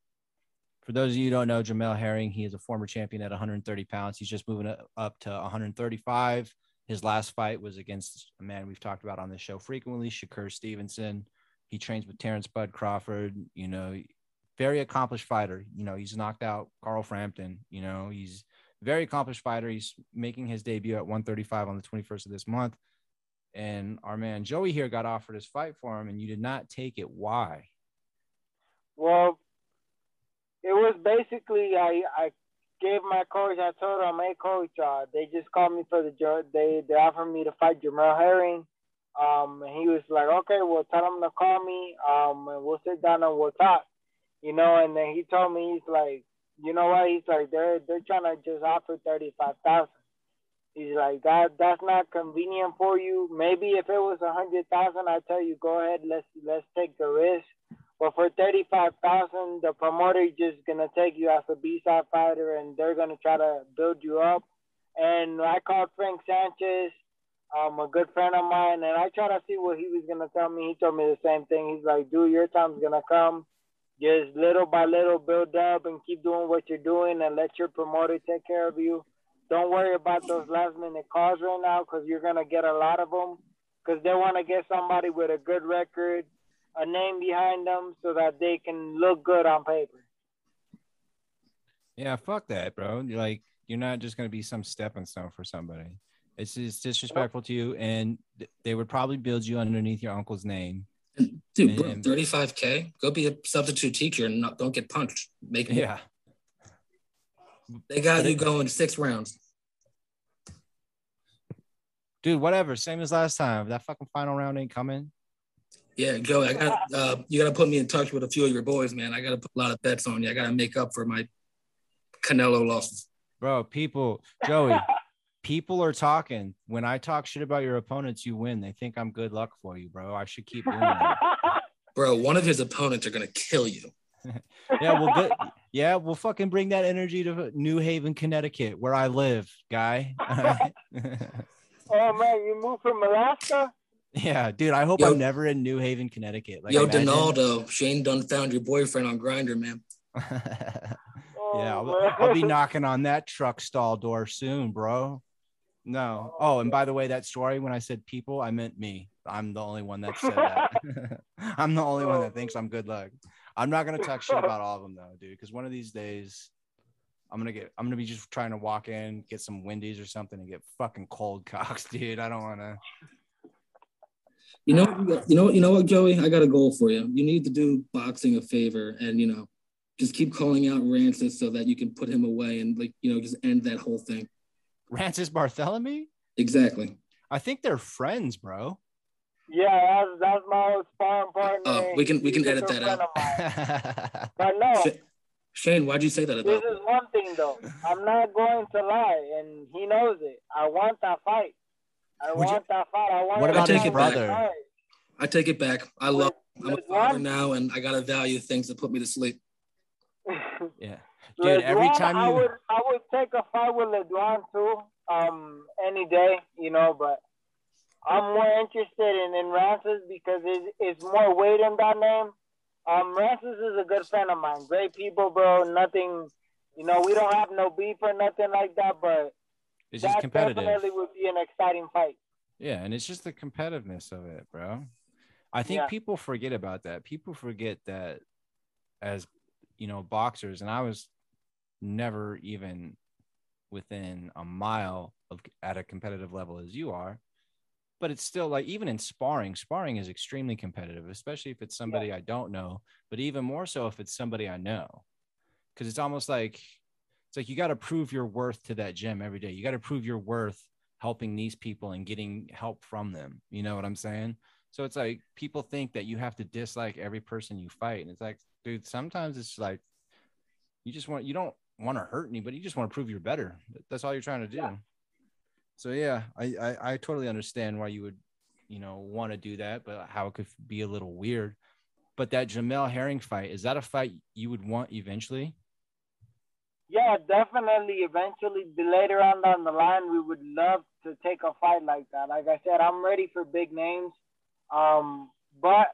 For those of you who don't know, Jamel Herring, he is a former champion at 130 pounds. He's just moving up- to 135. His last fight was against a man we've talked about on this show frequently, Shakur Stevenson. He trains with Terence Bud Crawford. You know, very accomplished fighter. You know, he's knocked out Carl Frampton. You know, he's very accomplished fighter. He's making his debut at 135 on the 21st of this month. And our man Joey here got offered his fight for him, and you did not take it. Why? Well, it was basically I I gave my coach. I told him, "Hey, coach, uh, they just called me for the they they offered me to fight Jamel Herring." Um, and he was like, "Okay, well, tell them to call me. Um, and we'll sit down and we'll talk." You know, and then he told me he's like, "You know what?" He's like, "They're they're trying to just offer thirty five thousand. He's like, "That that's not convenient for you. Maybe if it was a hundred thousand, I'd tell you go ahead. Let's let's take the risk." But for thirty five thousand, the promoter is just gonna take you as a B side fighter, and they're gonna try to build you up. And I called Frank Sanchez, um, a good friend of mine, and I tried to see what he was gonna tell me. He told me the same thing. He's like, "Dude, your time's gonna come. Just little by little build up and keep doing what you're doing, and let your promoter take care of you." Don't worry about those last minute calls right now because you're gonna get a lot of them because they want to get somebody with a good record, a name behind them, so that they can look good on paper. Yeah, fuck that, bro. You're like, you're not just gonna be some stepping stone for somebody. It's just disrespectful to you, and they would probably build you underneath your uncle's name. Dude, bro, 35K? Go be a substitute teacher and not, don't get punched. Make Yeah, They got you going six rounds. dude. Whatever. Same as last time. That fucking final round ain't coming. Yeah, Joe, I got uh, you got to put me in touch with a few of your boys, man. I got to put a lot of bets on you. I got to make up for my Canelo losses. Bro, people, Joey, people are talking. When I talk shit about your opponents, you win. They think I'm good luck for you, bro. I should keep doing that. Bro, one of his opponents are gonna kill you. Yeah, well, good. Yeah, we'll fucking bring that energy to New Haven, Connecticut, where I live, guy. oh man, you moved from Alaska? yeah, dude. I hope Yo- I'm never in New Haven, Connecticut. Like, Yo, imagine- Donaldo, Shane done found your boyfriend on Grindr, man. Oh, yeah, I'll. Oh, I'll be knocking on that truck stall door soon, bro. No. Oh, oh and by the way, that story when I said people, I meant me. I'm the only one that said that. I'm the only one that thinks I'm good luck. I'm not gonna talk shit about all of them though, dude. Because one of these days, I'm gonna get. I'm gonna be just trying to walk in, get some Wendy's or something, and get fucking cold cocks, dude. I don't want to. You know, you know, you know what, Joey? I got a goal for you. You need to do boxing a favor, and you know, just keep calling out Rances so that you can put him away and like you know just end that whole thing. Rances Barthelemy. Exactly. I think they're friends, bro. Yeah, that's that's my old sparring partner. Oh, we can- we can He's edit that out. But no, Shane, why'd you say that this is one thing though. I'm not going to lie, and he knows it. I want that fight. I Would you- want that fight. I want What about his that brother? fight. I take it back. I love. I'm a father now, and I gotta value things that put me to sleep. yeah, dude. Every Leduan, time I would I would take a fight with Leduan too, um, any day, you know, but I'm more interested in, in Rances because it's, it's more weight in that name. Um, Rances is a good friend of mine. Great people, bro. Nothing, you know, we don't have no beef or nothing like that, but It's just that competitive. definitely would be an exciting fight. Yeah, and it's just the competitiveness of it, bro. I think Yeah. people forget about that. People forget that as you know, boxers, and I was never even within a mile of at a competitive level as you are. But it's still like even in sparring, sparring is extremely competitive, especially if it's somebody I don't know, but even more so if it's somebody I know. Cause it's almost like it's like you got to prove your worth to that gym every day. You got to prove your worth helping these people and getting help from them. You know what I'm saying? So it's like people think that you have to dislike every person you fight. And it's like, dude, sometimes it's like you just want you don't want to hurt anybody, you just want to prove you're better. That's all you're trying to do. Yeah. So yeah, I, I I totally understand why you would, you know, want to do that, but how it could be a little weird. But that Jamel Herring fight, is that a fight you would want eventually? Yeah, definitely. Eventually, later on down the line, we would love to take a fight like that. Like I said, I'm ready for big names, um, but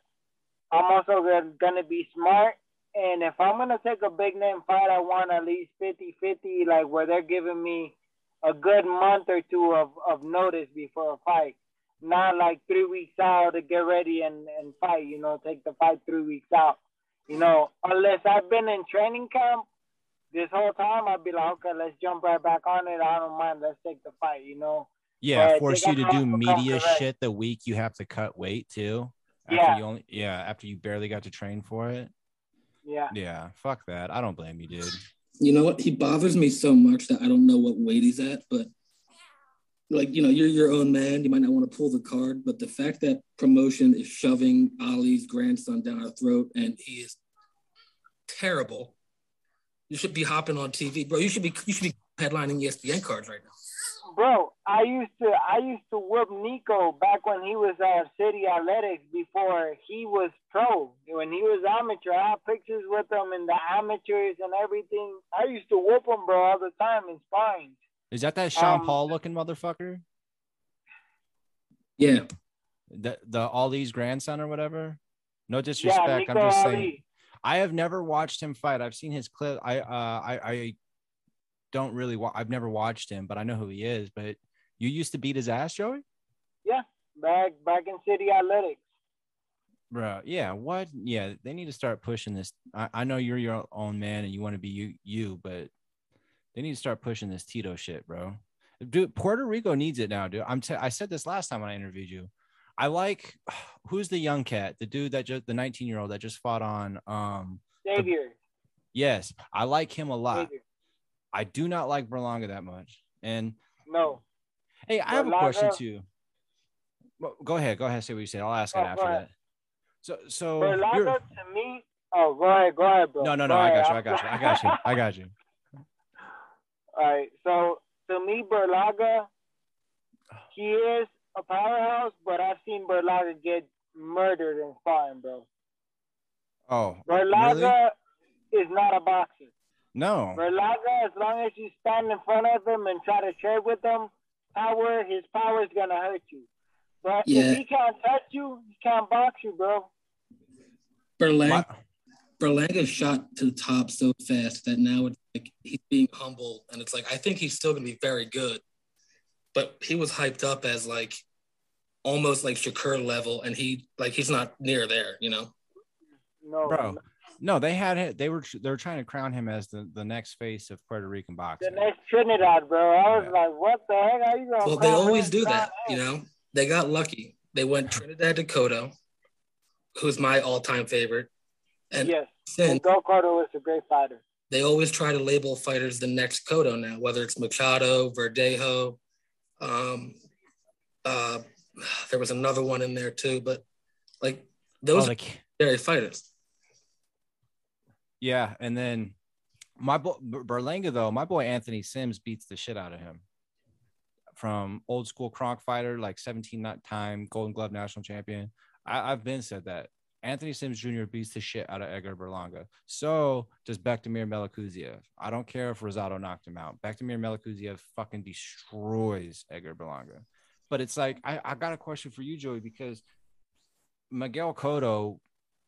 I'm also gonna- be smart. And if I'm gonna take a big name fight, I want at least 50-50, like where they're giving me a good month or two of, of notice before a fight. Not like three weeks out to get ready and, and fight, you know, take the fight three weeks out. You know, unless I've been in training camp this whole time, I'd be like, okay, let's jump right back on it. I don't mind. Let's take the fight, you know? Yeah, But force you to do media shit the week you have to cut weight too. After Yeah. you only yeah, after you barely got to train for it. Yeah. Yeah, fuck that. I don't blame you, dude. You know what? He bothers me so much that I don't know what weight he's at, but like you know, you're your own man. You might not want to pull the card, but the fact that promotion is shoving Ali's grandson down our throat and he is terrible. You should be hopping on TV, bro. You should be you should be headlining ESPN cards right now. Bro, I used to I used to whip Nico back when he was at City Athletics before he was pro. When he was amateur, I have pictures with him in the amateurs and everything. I used to whoop him, bro, all the time in sparring. Is that that Sean Um, Paul looking motherfucker? Yeah, The the Ali's grandson or whatever? No Yeah, disrespect. Nico I'm just Ali. saying I have never watched him fight. I've seen his clip. I uh I I don't really. Wa- I've never watched him, but I know who he is. But you used to beat his ass, Joey. Yeah, back back in City Athletics. Bro, yeah, what? Yeah, they need to start pushing this. I, I know you're your own man and you want to be you, you, but they need to start pushing this Tito shit, bro. Dude, Puerto Rico needs it now, dude. I'm. T- I said this last time when I interviewed you. I like who's the young cat, the dude that just the 19 year old that just fought on. Um, Xavier. yes, I like him a lot. Xavier. I do not like Berlanga that much. And No. hey, I have a question too. Well, go ahead, go ahead. Say what you said. I'll ask it Oh, go after that. So, so Berlanga you're- to me. Oh, go ahead, go ahead, bro. no, no, no. Go I ahead. got you. I got you. I got you. I got you. All right. So to me, Berlanga, he is a powerhouse, but I've seen Berlanga get murdered in sparring, bro. Oh, Berlanga really? is not a boxer. No. Berlanga, as long as you stand in front of him and try to trade with him, power, his power is gonna hurt you. But Yeah. if he can't touch you, he can't box you, bro. Berlang, My- Berlanga shot to the top so fast that now it's like he's being humble, and it's like I think he's still gonna be very good, but he was hyped up as like almost like Shakur level, and he like he's not near there, you know. No, bro. No, they had it. They were they were trying to crown him as the, the next face of Puerto Rican boxing. The next Trinidad, bro. I was Yeah. like, what the heck? are you gonna? Well, they always do Crown that, you know. They got lucky. They went Trinidad to Cotto, who's my all-time favorite, and Yes. then And Go Carter was a great fighter. they always try to label fighters the next Cotto now, whether it's Machado, Verdejo. Um, uh, there was another one in there too, but like Oh, those the are ki- scary fighters. Yeah, and then my boy Berlanga though, my boy Anthony Sims beats the shit out of him. From old school Kronk fighter, like 17 not time Golden Glove national champion. I, I've been said that Anthony Sims Jr. beats the shit out of Edgar Berlanga. So does Bektamir Melikuziev. I don't care if Rosado knocked him out. Bektamir Melikuziev fucking destroys Edgar Berlanga. But it's like I, I got a question for you, Joey, because Miguel Cotto,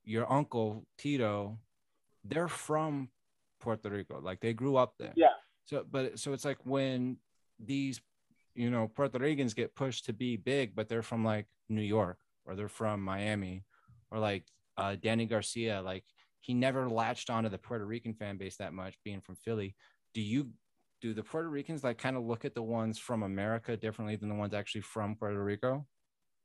your uncle Tito, they're from Puerto Rico. Like they grew up there. Yeah. So, but so it's like when these, you know, Puerto Ricans get pushed to be big, but they're from like New York or they're from Miami or like uh, Danny Garcia. Like he never latched onto the Puerto Rican fan base that much, being from Philly. Do you? Do the Puerto Ricans like kind of look at the ones from America differently than the ones actually from Puerto Rico?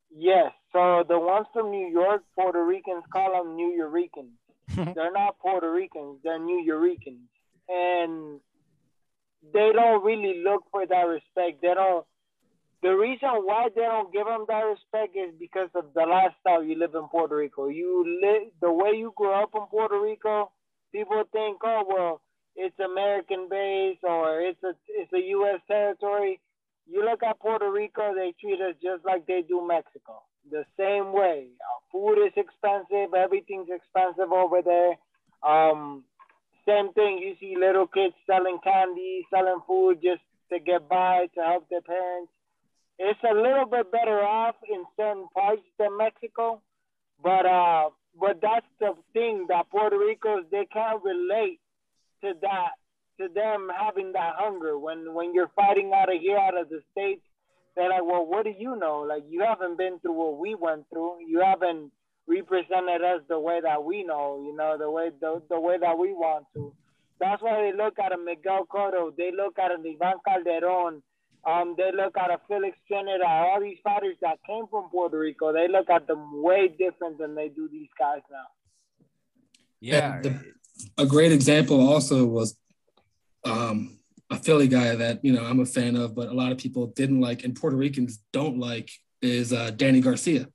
Yes. So the ones from New York, Puerto Ricans call them Nuyoricans. they're not Puerto Ricans. They're Nuyoricans, and they don't really look for that respect. They don't. The reason why they don't give them that respect is because of the lifestyle you live in Puerto Rico. You live the way you grew up in Puerto Rico. People think, oh well, it's American base or it's a it's a U.S. territory. You look at Puerto Rico, they treat us just like they do Mexico. The same way. Uh, food is expensive. Everything's expensive over there. Um, same thing. You see little kids selling candy, selling food just to get by, to help their parents. It's a little bit better off in certain parts than Mexico, but uh, but that's the thing that Puerto Ricos they can't relate to that to them having that hunger when when you're fighting out of here out of the states they're like well what do you know? Like you haven't been through what we went through. You haven't represented us the way that we know you know the way the, the way that we want to. That's why they look at a Miguel Cotto. They look at an Ivan Calderon. Um, they look at a Felix Trinidad all these fighters that came from Puerto Rico. They look at them way different than they do these guys now. Yeah. the- a great example also was um, a Philly guy that you know I'm a fan of, but a lot of people didn't like, and Puerto Ricans don't like, is uh, Danny Garcia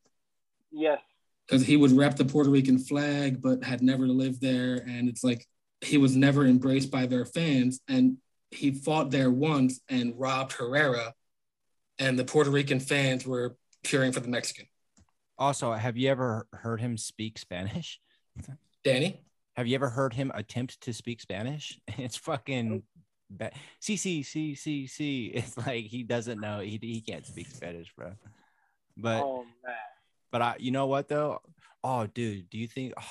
yes because he would rep the Puerto Rican flag, but had never lived there, and it's like he was never embraced by their fans, and he fought there once and robbed Herrera, and the Puerto Rican fans were cheering for the Mexican. also, have you ever heard him speak Spanish? Danny, Have you ever heard him attempt to speak Spanish? It's fucking bad. C C C C C. It's like he doesn't know. He he can't speak Spanish, bro. But oh man but I, you know what though? Oh, dude, do you think oh,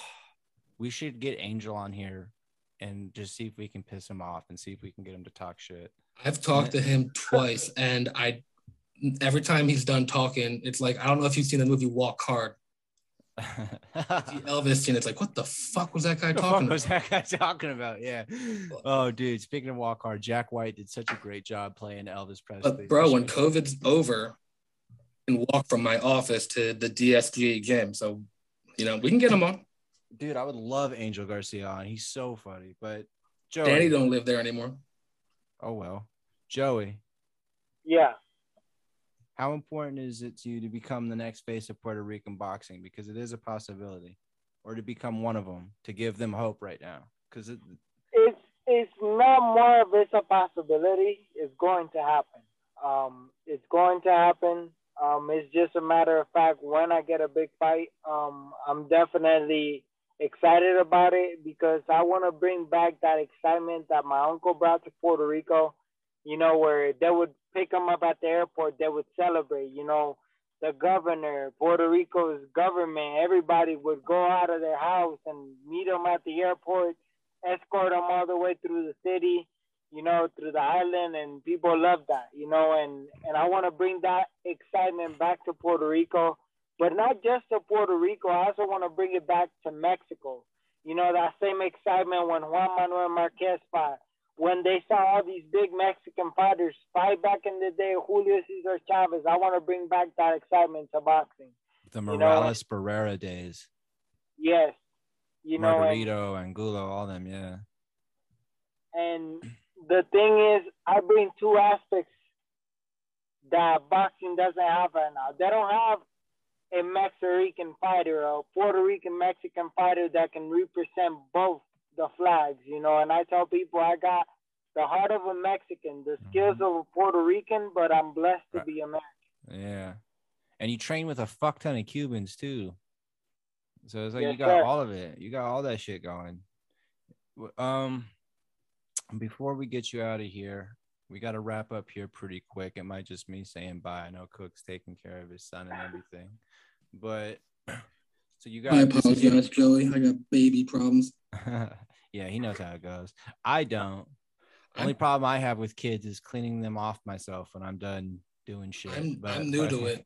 we should get Angel on here and just see if we can piss him off and see if we can get him to talk shit. I've talked to him twice, and I every time he's done talking, it's like I don't know if you've seen the movie Walk Hard. The Elvis and it's like, what the fuck was that guy What the fuck talking was about? that guy talking about? Yeah. Oh, dude. Speaking of Walk Hard, Jack White did such a great job playing Elvis Presley. But bro, when COVID's over, and walk from my office to the DSG gym. So, you know, we can get him on. dude, I would love Angel Garcia on. He's so funny. But Joey, Danny don't live there anymore. oh well, Joey, Yeah. How important is it to you to become the next face of Puerto Rican boxing? Because it is a possibility, or to become one of them to give them hope right now. Because it, it's it's not more of it's a possibility. It's going to happen. Um, it's going to happen. Um, it's just a matter of fact when I get a big fight. Um, I'm definitely excited about it because I want to bring back that excitement that my uncle brought to Puerto Rico. You know, where they would pick him up at the airport, they would celebrate. You know, the governor, Puerto Rico's government, everybody would go out of their house and meet him at the airport escort them all the way through the city, you know, through the island, and people love that, you know, and and I want to bring that excitement back to Puerto Rico, but not just to Puerto Rico. I also want to bring it back to Mexico. You know, that same excitement when Juan Manuel Marquez fought, when they saw all these big Mexican fighters fight back in the day, Julio Cesar Chavez. I want to bring back that excitement to boxing. the know, Morales Barrera days, Yes, you know, and, Margarito, Angulo, all them, yeah. And the thing is, I bring two aspects that boxing doesn't have right now. They don't have a Mexican fighter, a Puerto Rican Mexican fighter that can represent both the flags, you know. And I tell people I got the heart of a Mexican, the skills of a Puerto Rican, but I'm blessed to be American. Yeah. And you train with a fuck ton of Cubans too. So it's like Yes, you got sir. all of it. You got all that shit going. Um before we get you out of here, we got to wrap up here pretty quick. It might just me saying bye. I know Cook's taking care of his son and everything. But so you got I this apologize, Joey. I got baby problems. yeah, he knows how it goes. I don't. I'm- Only problem I have with kids is cleaning them off myself when I'm done doing shit. I'm, but- I'm new but- to it,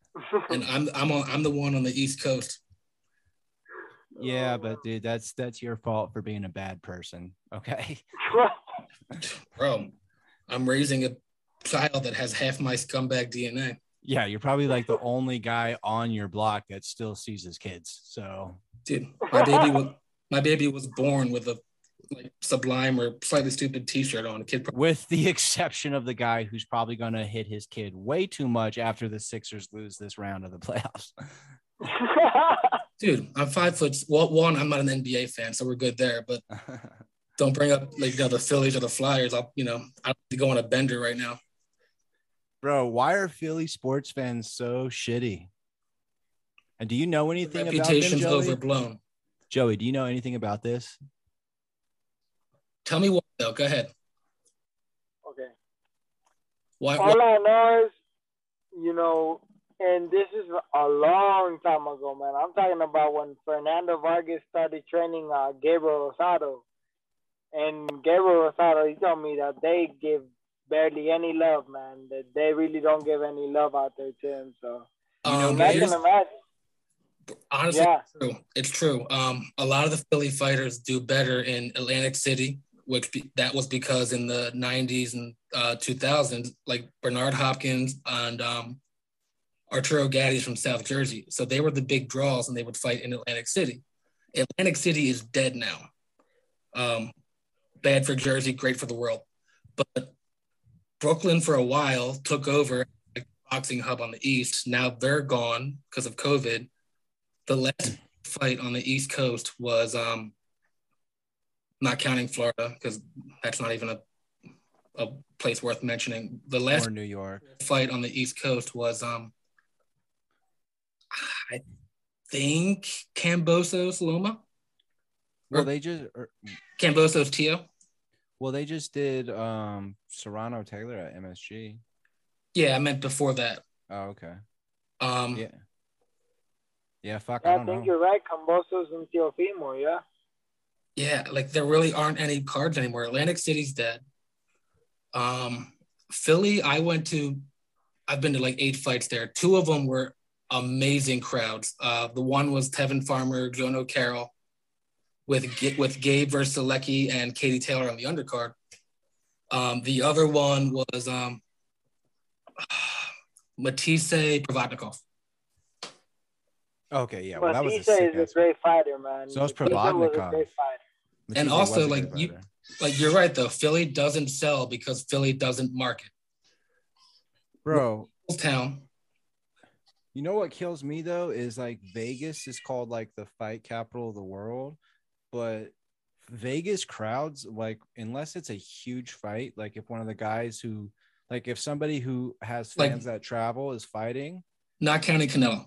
and I'm I'm on, I'm the one on the East Coast. Yeah, but dude, that's that's your fault for being a bad person. Okay. Bro, I'm raising a child that has half my scumbag DNA. Yeah, you're probably like the only guy on your block that still sees his kids. So Dude, my baby was my baby was born with a like sublime or slightly stupid T-shirt on. A kid, pro- with the exception of the guy who's probably gonna hit his kid way too much after the Sixers lose this round of the playoffs. dude, I'm five foot. Well, one, I'm not an NBA fan, so we're good there. But don't bring up like you know, the Phillies or the Flyers. I'll you know I have to go on a bender right now. Bro, why are Philly sports fans so shitty? And do you know The anything about them, reputation's Joey? overblown. Joey, do you know anything about this? Tell me what though. Go ahead. okay. Why? All I know is, you know, and this is a long time ago, man. I'm talking about when Fernando Vargas started training uh, Gabriel Rosado. And Gabriel Rosado, he told me that they give barely any love, man. That they really don't give any love out there to him. So You know, I can imagine. Honestly, Yeah. it's true. It's true. Um, a lot of the Philly fighters do better in Atlantic City, which be, that was because in the '90s and uh, 2000s, like Bernard Hopkins and um, Arturo Gatti's from South Jersey, so they were the big draws, and they would fight in Atlantic City. Atlantic City is dead now. Um, bad for Jersey, great for the world. But Brooklyn, for a while, took over like, boxing hub on the East. Now they're gone because of COVID the last fight on the East Coast was um not counting Florida because that's not even a a place worth mentioning. The last Or New York. fight on the East Coast was um I think Kambosos Loma. Well, they just or, Kambosos Tio. well, they just did um Serrano Taylor at MSG. Yeah, I meant before that. Oh, okay. Um Yeah. Yeah, fuck, I I don't think know. you're right. Kambosos and Teofimo, yeah. Yeah, like there really aren't any cards anymore. Atlantic City's dead. Um, Philly, I went to. I've been to like eight fights there. Two of them were amazing crowds. Uh, the one was Tevin Farmer, Jono Carroll, with with Gabe Versalecki and Katie Taylor on the undercard. Um, the other one was um, Matthysse Provodnikov. Okay, yeah. Well, that was a Batista sick is ass a great fighter, man. So is Batista was a Provodnikov. And also, like, you, like you're right though, Philly doesn't sell because Philly doesn't market. bro. Town. You know what kills me though is like Vegas is called like the fight capital of the world, but Vegas crowds like unless it's a huge fight, like if one of the guys who like if somebody who has Like- fans that travel is fighting, not counting Canelo.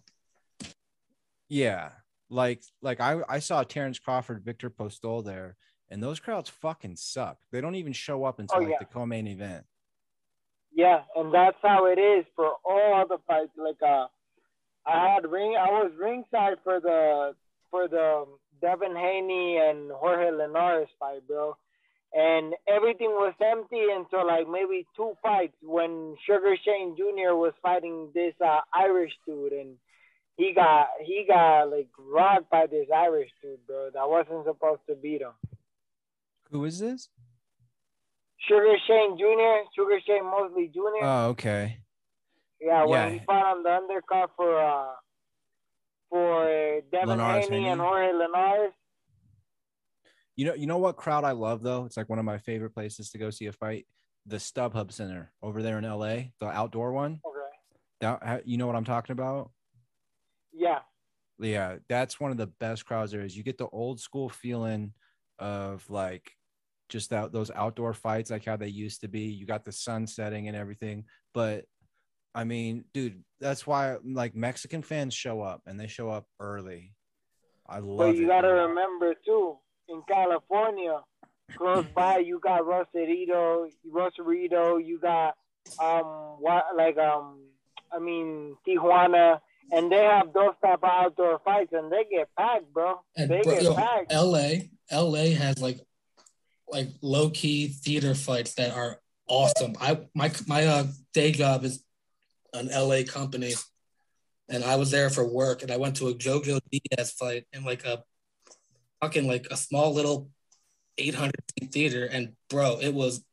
Yeah. Like like I I saw Terence Crawford, Viktor Postol there, and those crowds fucking suck. They don't even show up until Oh, like yeah. the co-main event. Yeah, and that's how it is for all the fights. Like uh, I had ring, I was ringside for the for the Devin Haney and Jorge Linares fight, bro. And everything was empty until like maybe two fights when Sugar Shane Jr. was fighting this uh, Irish dude, and he got he got like rocked by this Irish dude, bro. That wasn't supposed to beat him. Who is this? Sugar Shane Jr., Sugar Shane Mosley Jr. Oh, okay. Yeah, when Yeah. he fought on the undercard for uh for uh, Devin Linares Haney, and Haney. Jorge Linares. You know, you know what crowd I love though? It's like one of my favorite places to go see a fight. The StubHub Center over there in LA, the outdoor one. Okay. That you know what I'm talking about? Yeah. Yeah, that's one of the best crowds there is. You get the old school feeling of like just that those outdoor fights, like how they used to be. You got the sun setting and everything. But I mean, dude, that's why like Mexican fans show up and they show up early. I love But you it. gotta dude. remember too, in California, close by you got Rosarito, Rosarito, you got um what like um I mean Tijuana and they have those type of outdoor fights and they get packed, bro. And they bro, get yo, packed. LA, LA has like like low key theater fights that are awesome. I my my uh, day job is an LA company, and I was there for work, and I went to a JoJo Diaz fight in like a fucking like a small little 800 seat theater, and bro, it was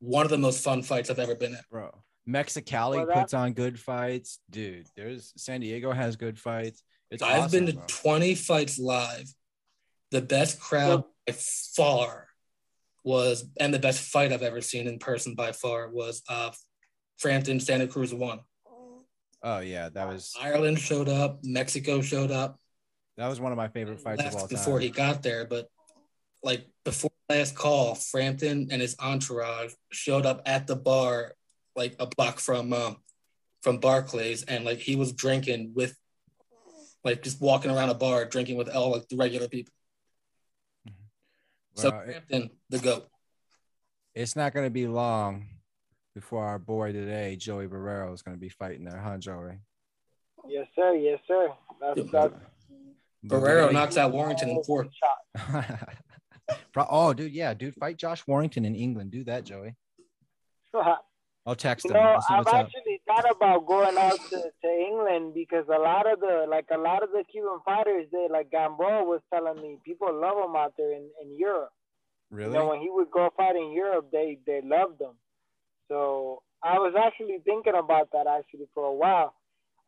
one of the most fun fights I've ever been at, bro. Mexicali Well, that- puts on good fights, dude. There's San Diego has good fights. It's I've been to bro. 20 fights live. The best crowd by far was, and the best fight I've ever seen in person by far was uh, Frampton Santa Cruz one. Oh yeah, that was Ireland showed up, Mexico showed up. that was one of my favorite fights of left all time. before he got there, but like before last call, Frampton and his entourage showed up at the bar, like a block from um, from Barclays, and like he was drinking with, like just walking around a bar drinking with all like the regular people. So Well, it- Frampton, the goat. it's not going to be long before our boy today, Joey Barrero, is going to be fighting there, huh, Joey? Yes, sir. Yes, sir. That's that's Barrero knocks out Warrington in four. oh, dude, yeah, dude, fight Josh Warrington in England. Do that, Joey. I'll text You him. know, I've what's up. actually thought about going out to, to England because a lot of the like a lot of the Cuban fighters, they like Gamboa was telling me, people love him out there in, in Europe. Really? You know, when he would go fight in Europe, they they loved him. So I was actually thinking about that actually for a while.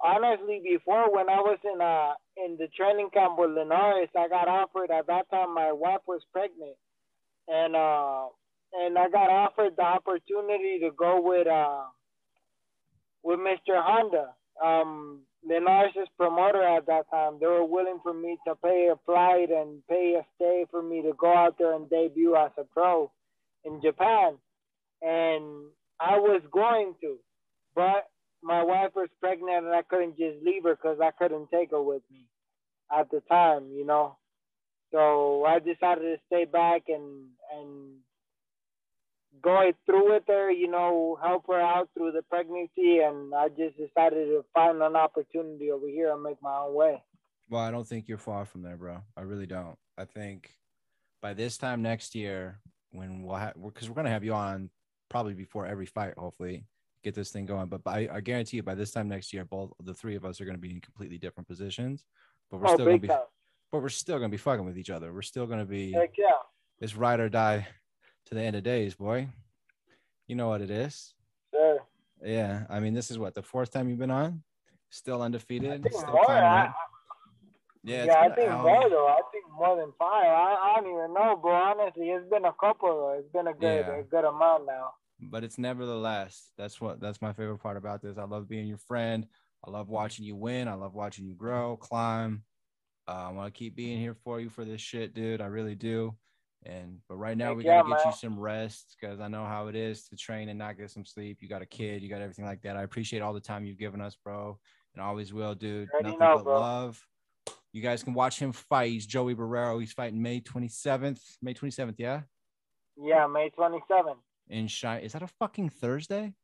Honestly, before when I was in uh in the training camp with Linares, I got offered at that time my wife was pregnant, and uh and I got offered the opportunity to go with uh with Mr. Honda, um Linares' promoter at that time. They were willing for me to pay a flight and pay a stay for me to go out there and debut as a pro in Japan. And I was going to, but my wife was pregnant and I couldn't just leave her because I couldn't take her with me at the time, you know. So I decided to stay back and and go through with her, you know, help her out through the pregnancy, and I just decided to find an opportunity over here and make my own way. Well, I don't think you're far from there, bro. I really don't. I think, by this time next year, when we'll have, because we're gonna have you on probably before every fight, hopefully get this thing going. But by, I guarantee you, by this time next year, both the three of us are gonna be in completely different positions. But we're Oh, still gonna be, time. but we're still gonna be fucking with each other. We're still gonna be Heck yeah. it's ride or die to the end of days, boy. You know what it is. Sure. Yeah, I mean, this is what the fourth time you've been on, still undefeated, still more. I. Yeah, it's yeah, I think more though. I think more than five. I, I don't even know, bro. Honestly, it's been a couple. Though. It's been a good, Yeah. a good amount now. but it's nevertheless. That's what that's my favorite part about this. I love being your friend. I love watching you win. I love watching you grow, climb. Uh, I want to keep being here for you for this shit, dude. I really do. And but right now Heck we yeah, gotta get you some rest because I know how it is to train and not get some sleep. You got a kid, you got everything like that. I appreciate all the time you've given us, bro, and always will, dude. Already Nothing know, but bro. love. You guys can watch him fight. He's Joey Barrero. He's fighting May 27th. May 27th, yeah. Yeah, May 27th. In Shy. Is that a fucking Thursday?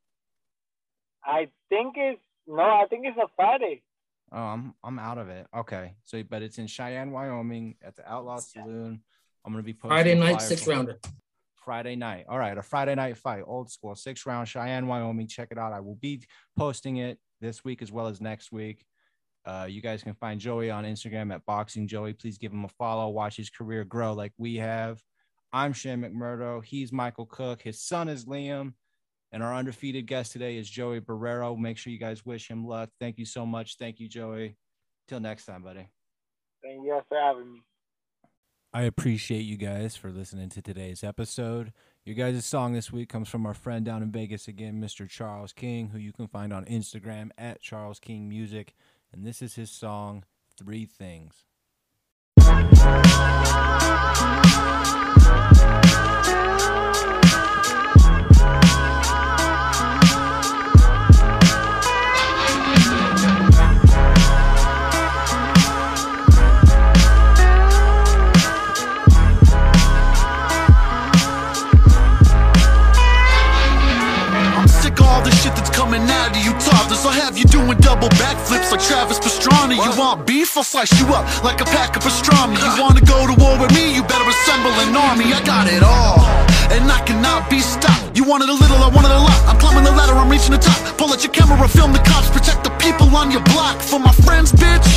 I think it's no. I think it's a Friday. Oh, I'm I'm out of it. Okay. So but it's in Cheyenne, Wyoming at the Outlaw Saloon. I'm gonna be posting Friday night, six for- rounder. Friday night. All right, a Friday night fight, old school, six round, Cheyenne, Wyoming. Check it out. I will be posting it this week as well as next week. Uh, you guys can find Joey on Instagram at Boxing Joey. Please give him a follow. Watch his career grow like we have. I'm Shane McMurdo. He's Michael Cook. His son is Liam. And our undefeated guest today is Joey Barrero. Make sure you guys wish him luck. Thank you so much. Thank you, Joey. Till next time, buddy. Thank you guys for having me. I appreciate you guys for listening to today's episode. Your guys' song this week comes from our friend down in Vegas again, Mr. Charles King, who you can find on Instagram at Charles King Music. And this is his song, Three Things. Have you doing double backflips like Travis Pastrana. You want beef? I'll slice you up like a pack of pastrami. You wanna go to war with me? You better assemble an army. I got it all, and I cannot be stopped. You wanted a little, I wanted a lot. I'm climbing the ladder, I'm reaching the top. Pull out your camera, film the cops, protect the people on your block. For my friends, bitch,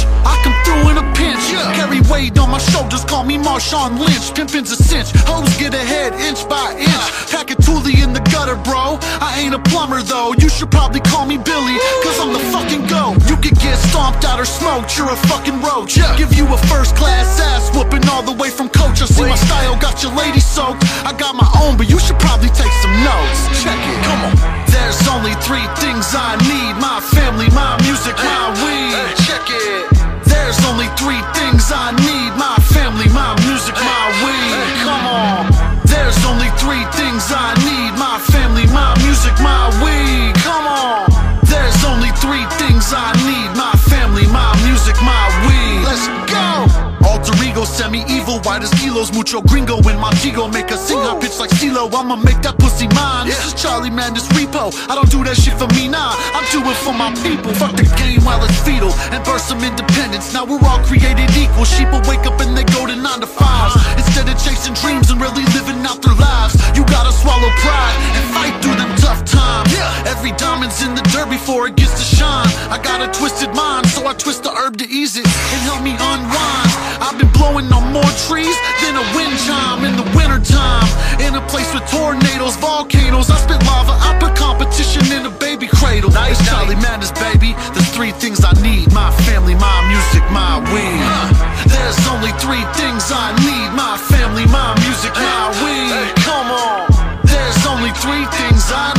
weight on my shoulders, call me Marshawn Lynch. Pimpin's a cinch, hoes get ahead inch by inch. Pack a toolie in the gutter, bro. I ain't a plumber though. You should probably call me Billy, cause I'm the fucking go. You could get stomped out or smoked, you're a fucking roach. Give you a first class ass whooping all the way from coach. I see my style got your lady soaked. I got my own, but you should probably take some notes. Check it, come on. There's only three things I need my family, my music, my weed. Check it. There's only three things I need my family, my music, my weed. Come on. There's only three things I need my family, my music, my weed. Come on. There's only three things I need my family, my music, my weed. Let's go. Alter ego, semi-evil, white as kilos, mucho gringo in Montego, make a sing high pitch like CeeLo. I'ma make that pussy mine. This is Charlie Man, this repo. I don't do that shit for me, nah. I do it for my people. Fuck the game while it's fetal and burst some independence. Now we're all created equal. Sheep will wake up and they go to nine to fives uh-huh. instead of chasing dreams and really living out their lives. You gotta swallow pride and fight through them tough times. yeah. Every diamond's in the dirt before it gets to shine. I got a twisted mind, so I twist the herb to ease it and help me unwind. I've been blowing on more trees than a wind chime in the wintertime. In a place with tornadoes, volcanoes, I spit lava, I put competition in a baby cradle. Nice, it's Charlie Madness, baby. There's three things I need my family, my music, my weed. Uh, there's only three things I need my family, my music, my weed. Hey, come on. There's only three things I